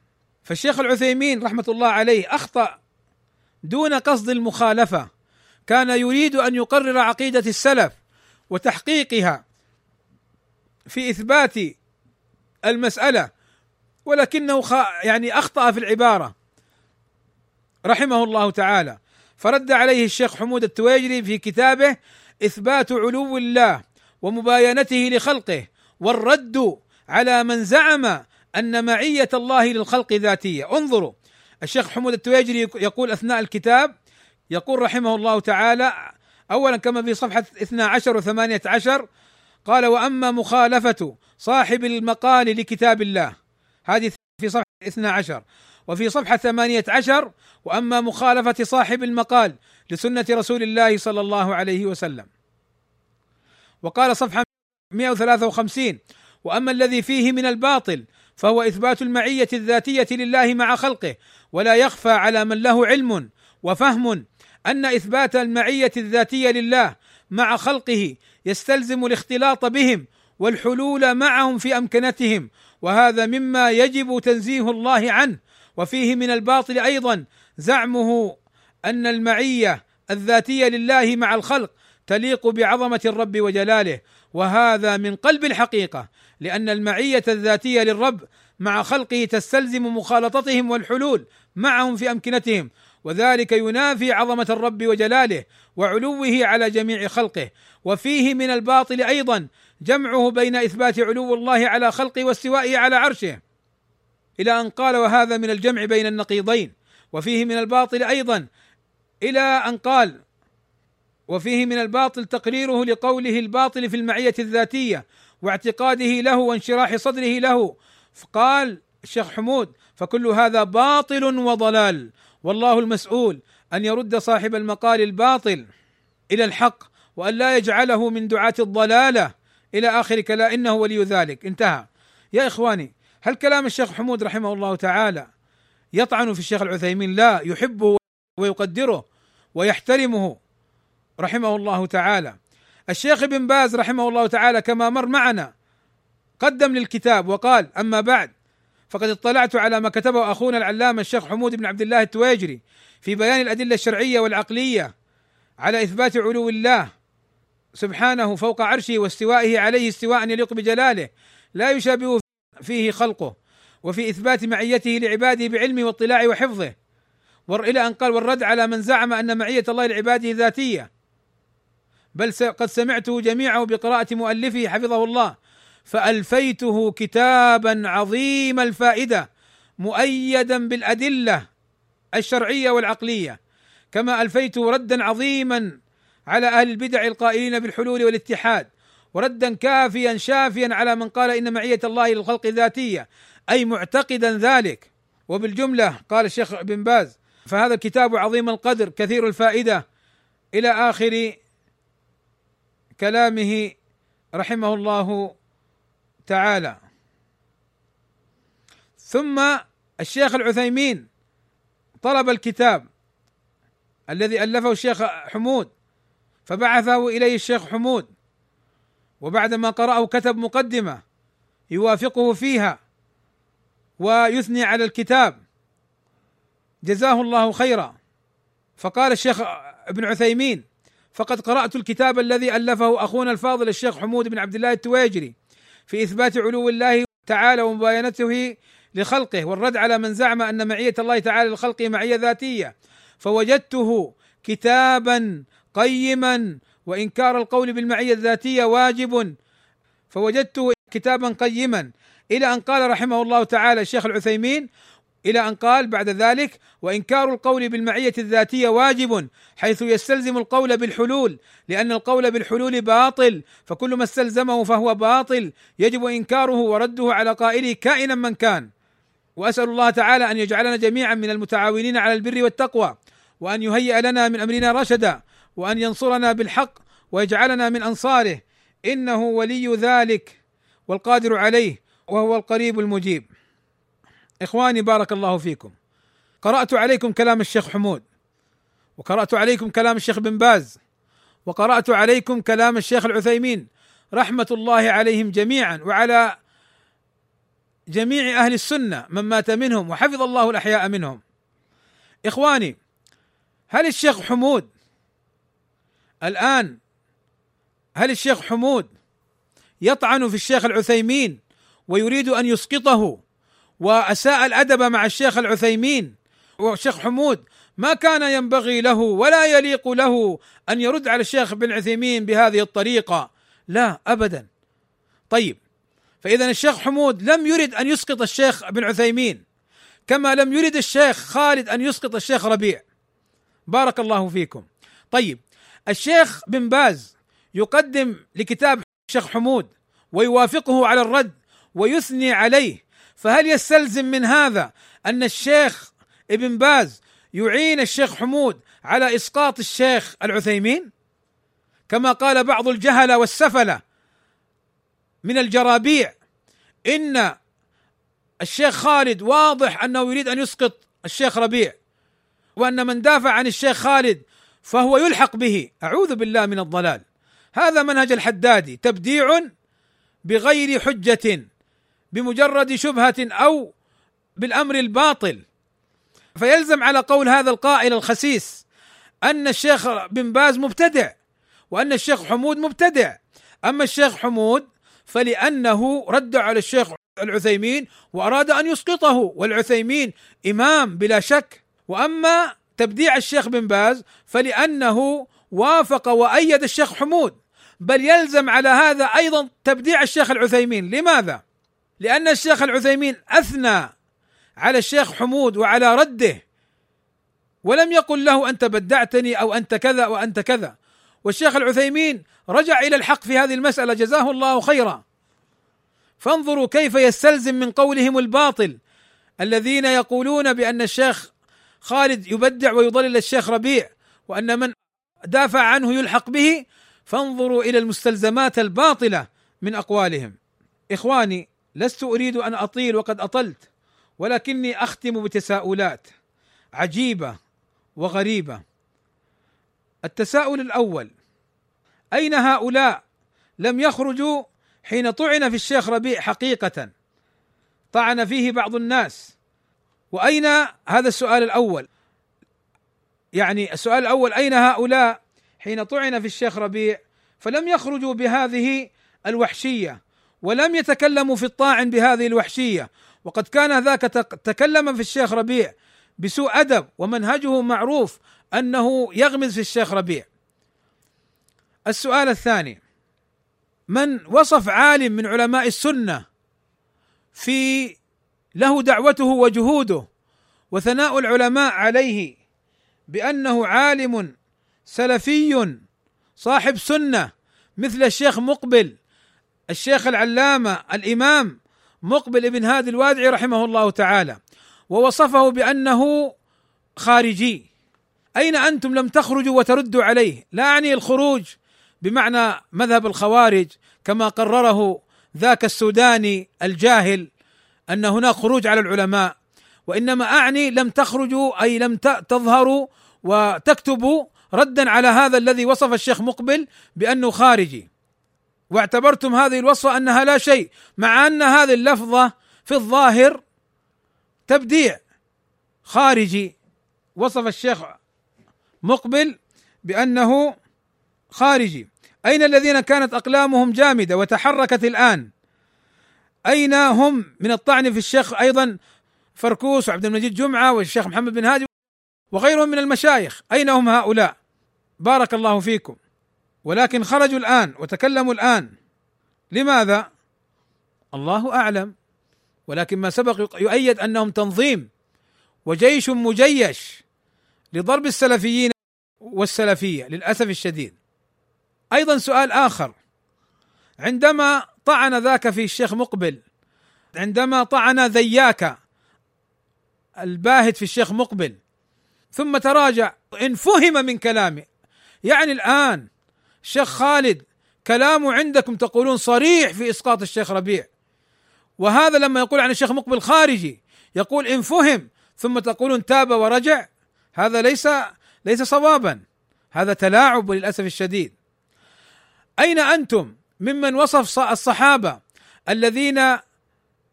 فالشيخ العثيمين رحمة الله عليه أخطأ دون قصد المخالفة. كان يريد أن يقرر عقيدة السلف وتحقيقها في إثبات المسألة ولكنه يعني أخطأ في العبارة. رحمه الله تعالى. فرد عليه الشيخ حمود التويجري في كتابه إثبات علو الله ومباينته لخلقه والرد على من زعم أن معية الله للخلق ذاتية. انظروا الشيخ حمود التويجري يقول أثناء الكتاب يقول رحمه الله تعالى اولا كما في صفحة 12 و18 قال وأما مخالفة صاحب المقال لكتاب الله. هذه في صفحة 12 وفي صفحة 18 وأما مخالفة صاحب المقال لسنة رسول الله صلى الله عليه وسلم. وقال صفحة 153 وأما الذي فيه من الباطل فهو إثبات المعية الذاتية لله مع خلقه ولا يخفى على من له علم وفهم أن إثبات المعية الذاتية لله مع خلقه يستلزم الاختلاط بهم والحلول معهم في أمكنتهم وهذا مما يجب تنزيه الله عنه. وفيه من الباطل أيضا زعمه أن المعية الذاتية لله مع الخلق تليق بعظمة الرب وجلاله. وهذا من قلب الحقيقة لأن المعية الذاتية للرب مع خلقه تستلزم مخالطتهم والحلول معهم في أمكنتهم. وذلك ينافي عظمة الرب وجلاله وعلوه على جميع خلقه. وفيه من الباطل أيضا جمعه بين إثبات علو الله على خلقه واستوائه على عرشه. إلى أن قال وهذا من الجمع بين النقيضين وفيه من الباطل أيضا. إلى أن قال وفيه من الباطل تقريره لقوله الباطل في المعية الذاتية واعتقاده له وانشراح صدره له. فقال الشيخ حمود فكل هذا باطل وضلال. والله المسؤول أن يرد صاحب المقال الباطل إلى الحق وأن لا يجعله من دعاة الضلالة. إلى آخر كلا إنه ولي ذلك. انتهى. يا إخواني هل كلام الشيخ حمود رحمه الله تعالى يطعن في الشيخ العثيمين؟ لا يحبه ويقدره ويحترمه رحمه الله تعالى. الشيخ ابن باز رحمه الله تعالى كما مر معنا قدم للكتاب وقال أما بعد فقد اطلعت على ما كتبه أخونا العلامة الشيخ حمود بن عبد الله التواجري في بيان الأدلة الشرعية والعقلية على إثبات علو الله سبحانه فوق عرشه واستوائه عليه استواء يليق بجلاله لا يشابه فيه خلقه وفي إثبات معيته لعباده بعلمه واطلاعه وحفظه. إلى أن قال والرد على من زعم أن معية الله لعباده ذاتية. بل قد سمعته جميعه بقراءة مؤلفه حفظه الله. فألفيته كتابا عظيم الفائدة مؤيدا بالأدلة الشرعية والعقلية. كما ألفيته ردا عظيما على أهل البدع القائلين بالحلول والاتحاد وردا كافيا شافيا على من قال إن معية الله للخلق ذاتيه أي معتقدا ذلك. وبالجملة قال الشيخ بن باز فهذا الكتاب عظيم القدر كثير الفائدة. إلى آخر كلامه رحمه الله تعالى. ثم الشيخ العثيمين طلب الكتاب الذي ألفه الشيخ حمود فبعثه إليه الشيخ حمود. وبعدما قرأه كتب مقدمة يوافقه فيها ويثني على الكتاب. جزاه الله خيرا. فقال الشيخ ابن عثيمين فقد قرأت الكتاب الذي ألفه أخونا الفاضل الشيخ حمود بن عبد الله التواجري في إثبات علو الله تعالى ومباينته لخلقه والرد على من زعم أن معية الله تعالى لخلقه معية ذاتية فوجدته كتابا قيما وإنكار القول بالمعية الذاتية واجب فوجدته كتابا قيما. إلى أن قال رحمه الله تعالى الشيخ العثيمين إلى أن قال بعد ذلك وإنكار القول بالمعية الذاتية واجب حيث يستلزم القول بالحلول لأن القول بالحلول باطل فكل ما استلزمه فهو باطل. يجب إنكاره ورده على قائله كائنا من كان. وأسأل الله تعالى أن يجعلنا جميعا من المتعاونين على البر والتقوى وأن يهيئ لنا من أمرنا رشدا. وأن ينصرنا بالحق ويجعلنا من أنصاره إنه ولي ذلك والقادر عليه وهو القريب المجيب. إخواني بارك الله فيكم. قرأت عليكم كلام الشيخ حمود وقرأت عليكم كلام الشيخ بن باز وقرأت عليكم كلام الشيخ العثيمين رحمة الله عليهم جميعا وعلى جميع أهل السنة من مات منهم وحفظ الله الأحياء منهم. إخواني هل الشيخ حمود الآن هل الشيخ حمود يطعن في الشيخ العثيمين ويريد أن يسقطه وأساء الأدب مع الشيخ العثيمين؟ والشيخ حمود ما كان ينبغي له ولا يليق له أن يرد على الشيخ بن عثيمين بهذه الطريقة؟ لا ابدا. طيب فإذا الشيخ حمود لم يرد أن يسقط الشيخ بن عثيمين كما لم يرد الشيخ خالد أن يسقط الشيخ ربيع. بارك الله فيكم. طيب الشيخ بن باز يقدم لكتاب الشيخ حمود ويوافقه على الرد ويثني عليه فهل يستلزم من هذا أن الشيخ ابن باز يعين الشيخ حمود على إسقاط الشيخ العثيمين؟ كما قال بعض الجهلة والسفلة من الجرابيع إن الشيخ خالد واضح أنه يريد أن يسقط الشيخ ربيع وأن من دافع عن الشيخ خالد فهو يلحق به. أعوذ بالله من الضلال. هذا منهج الحدادي. تبديع بغير حجة بمجرد شبهة أو بالأمر الباطل. فيلزم على قول هذا القائل الخسيس أن الشيخ بن باز مبتدع وأن الشيخ حمود مبتدع. أما الشيخ حمود فلأنه رد على الشيخ العثيمين وأراد أن يسقطه والعثيمين إمام بلا شك. وأما تبديع الشيخ بن باز فلأنه وافق وأيد الشيخ حمود. بل يلزم على هذا أيضا تبديع الشيخ العثيمين. لماذا؟ لأن الشيخ العثيمين أثنى على الشيخ حمود وعلى رده. ولم يقل له أنت بدعتني أو أنت كذا وانت كذا. والشيخ العثيمين رجع إلى الحق في هذه المسألة. جزاه الله خيرا. فانظروا كيف يستلزم من قولهم الباطل الذين يقولون بأن الشيخ خالد يبدع ويضلل الشيخ ربيع وأن من دافع عنه يلحق به فانظروا إلى المستلزمات الباطلة من أقوالهم. إخواني لست أريد أن أطيل وقد أطلت ولكني أختم بتساؤلات عجيبة وغريبة. التساؤل الأول أين هؤلاء لم يخرجوا حين طعن في الشيخ ربيع حقيقة؟ طعن فيه بعض الناس. وأين هذا السؤال الأول؟ يعني السؤال الأول أين هؤلاء حين طعن في الشيخ ربيع؟ فلم يخرجوا بهذه الوحشية ولم يتكلموا في الطاعن بهذه الوحشية. وقد كان ذاك تكلم في الشيخ ربيع بسوء أدب ومنهجه معروف أنه يغمز في الشيخ ربيع. السؤال الثاني من وصف عالم من علماء السنة في له دعوته وجهوده وثناء العلماء عليه بأنه عالم سلفي صاحب سنة مثل الشيخ مقبل الشيخ العلامة الإمام مقبل ابن هادي الوادعي رحمه الله تعالى ووصفه بأنه خارجي. أين أنتم لم تخرجوا وتردوا عليه؟ لا أعني الخروج بمعنى مذهب الخوارج كما قرره ذاك السوداني الجاهل أن هناك خروج على العلماء وإنما أعني لم تخرجوا أي لم تظهروا وتكتبوا ردا على هذا الذي وصف الشيخ مقبل بأنه خارجي. واعتبرتم هذه الوصفة أنها لا شيء مع أن هذه اللفظة في الظاهر تبديع. خارجي وصف الشيخ مقبل بأنه خارجي. أين الذين كانت أقلامهم جامدة وتحركت الآن؟ أين هم من الطعن في الشيخ أيضا فركوس وعبد المجيد جمعة والشيخ محمد بن هادي وغيرهم من المشايخ؟ أين هم هؤلاء؟ بارك الله فيكم. ولكن خرجوا الآن وتكلموا الآن. لماذا؟ الله أعلم. ولكن ما سبق يؤيد أنهم تنظيم وجيش مجيش لضرب السلفيين والسلفية للأسف الشديد. أيضا سؤال آخر. عندما طعن ذاك في الشيخ مقبل. عندما طعن ذياك الباهت في الشيخ مقبل. ثم تراجع إن فهم من كلامه يعني الآن الشيخ خالد كلامه عندكم تقولون صريح في إسقاط الشيخ ربيع. وهذا لما يقول عن الشيخ مقبل خارجي يقول إن فهم ثم تقولون تاب ورجع هذا ليس ليس صوابا. هذا تلاعب للأسف الشديد. أين أنتم؟ ممن وصف الصحابة الذين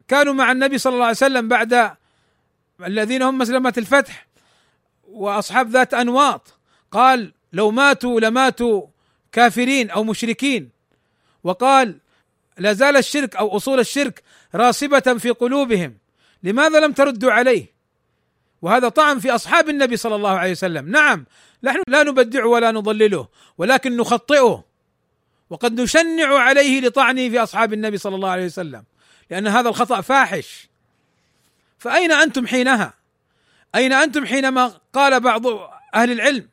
كانوا مع النبي صلى الله عليه وسلم بعد الذين هم مسلمة الفتح وأصحاب ذات أنواط. قال لو ماتوا لماتوا كافرين أو مشركين. وقال لا زال الشرك أو أصول الشرك راسبة في قلوبهم. لماذا لم تردوا عليه؟ وهذا طعن في أصحاب النبي صلى الله عليه وسلم. نعم نحن لا نبدعه ولا نضلله ولكن نخطئه. وقد نشنع عليه لطعنه في أصحاب النبي صلى الله عليه وسلم لأن هذا الخطأ فاحش. فأين أنتم حينها؟ أين أنتم حينما قال بعض أهل العلم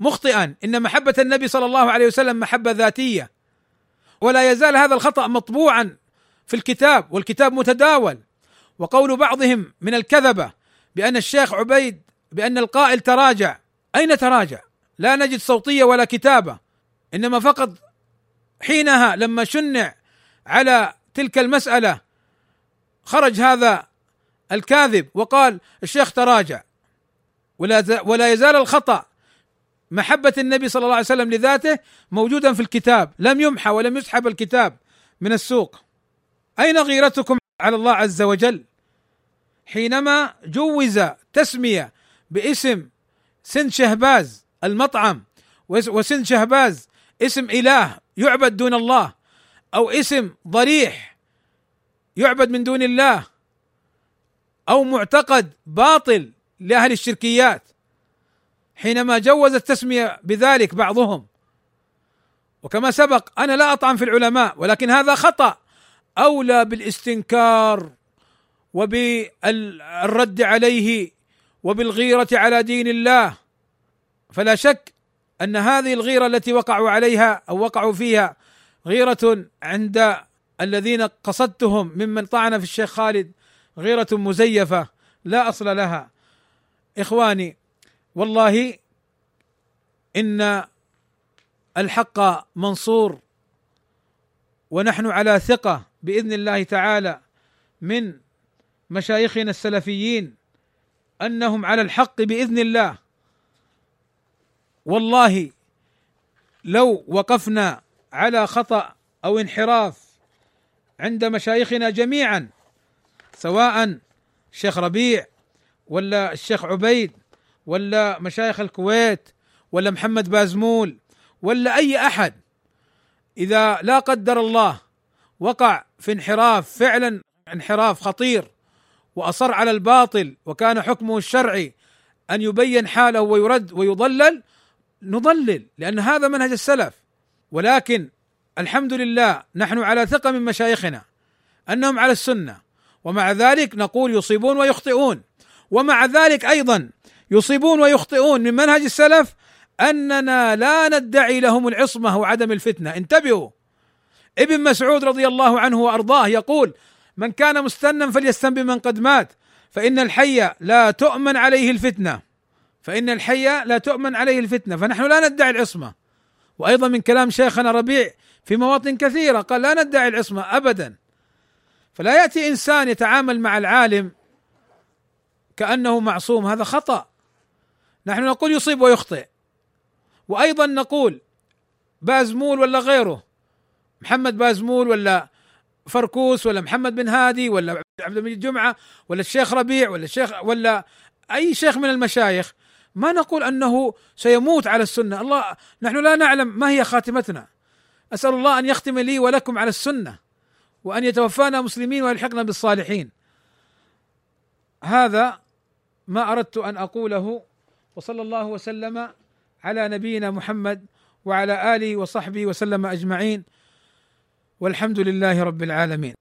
مخطئا إن محبة النبي صلى الله عليه وسلم محبة ذاتية ولا يزال هذا الخطأ مطبوعا في الكتاب والكتاب متداول. وقول بعضهم من الكذبة بأن الشيخ عبيد بأن القائل تراجع. أين تراجع؟ لا نجد صوتية ولا كتابة إنما فقط حينها لما شنع على تلك المسألة خرج هذا الكاذب وقال الشيخ تراجع. ولا ولا يزال الخطأ. محبة النبي صلى الله عليه وسلم لذاته موجودا في الكتاب. لم يمحى ولم يسحب الكتاب من السوق. أين غيرتكم على الله عز وجل؟ حينما جوز تسمية باسم سن شهباز المطعم وسن شهباز اسم إله يعبد دون الله أو اسم ضريح يعبد من دون الله أو معتقد باطل لأهل الشركيات. حينما جوز التسمية بذلك بعضهم وكما سبق أنا لا أطعن في العلماء ولكن هذا خطأ. أولى بالاستنكار وبالرد عليه وبالغيرة على دين الله. فلا شك أن هذه الغيرة التي وقعوا عليها أو وقعوا فيها غيرة عند الذين قصدتهم ممن طعن في الشيخ خالد غيرة مزيفة لا أصل لها. إخواني والله إن الحق منصور ونحن على ثقة بإذن الله تعالى من مشايخنا السلفيين أنهم على الحق بإذن الله. والله لو وقفنا على خطأ أو انحراف عند مشايخنا جميعا سواء الشيخ ربيع ولا الشيخ عبيد ولا مشايخ الكويت ولا محمد بازمول ولا أي أحد إذا لا قدر الله وقع في انحراف فعلا انحراف خطير وأصر على الباطل وكان حكمه الشرعي أن يبين حاله ويرد ويضلل نضلل لأن هذا منهج السلف. ولكن الحمد لله نحن على ثقة من مشايخنا أنهم على السنة. ومع ذلك نقول يصيبون ويخطئون. ومع ذلك أيضا يصيبون ويخطئون من منهج السلف أننا لا ندعي لهم العصمة وعدم الفتنة. انتبهوا. ابن مسعود رضي الله عنه وأرضاه يقول من كان مستنا فليستن بمن قد مات فإن الحي لا تؤمن عليه الفتنة. فإن الحي لا تؤمن عليه الفتنة فنحن لا ندعي العصمة. وأيضا من كلام شيخنا ربيع في مواطن كثيرة قال لا ندعي العصمة ابدا. فلا يأتي إنسان يتعامل مع العالم كأنه معصوم هذا خطأ. نحن نقول يصيب ويخطئ. وأيضا نقول بازمول ولا غيره محمد بازمول ولا فركوس ولا محمد بن هادي ولا عبد المجيد جمعة ولا الشيخ ربيع ولا الشيخ ولا أي شيخ من المشايخ ما نقول أنه سيموت على السنة. الله نحن لا نعلم ما هي خاتمتنا. أسأل الله أن يختم لي ولكم على السنة وأن يتوفانا مسلمين ويلحقنا بالصالحين. هذا ما أردت أن أقوله وصلى الله وسلم على نبينا محمد وعلى آله وصحبه وسلم أجمعين. والحمد لله رب العالمين.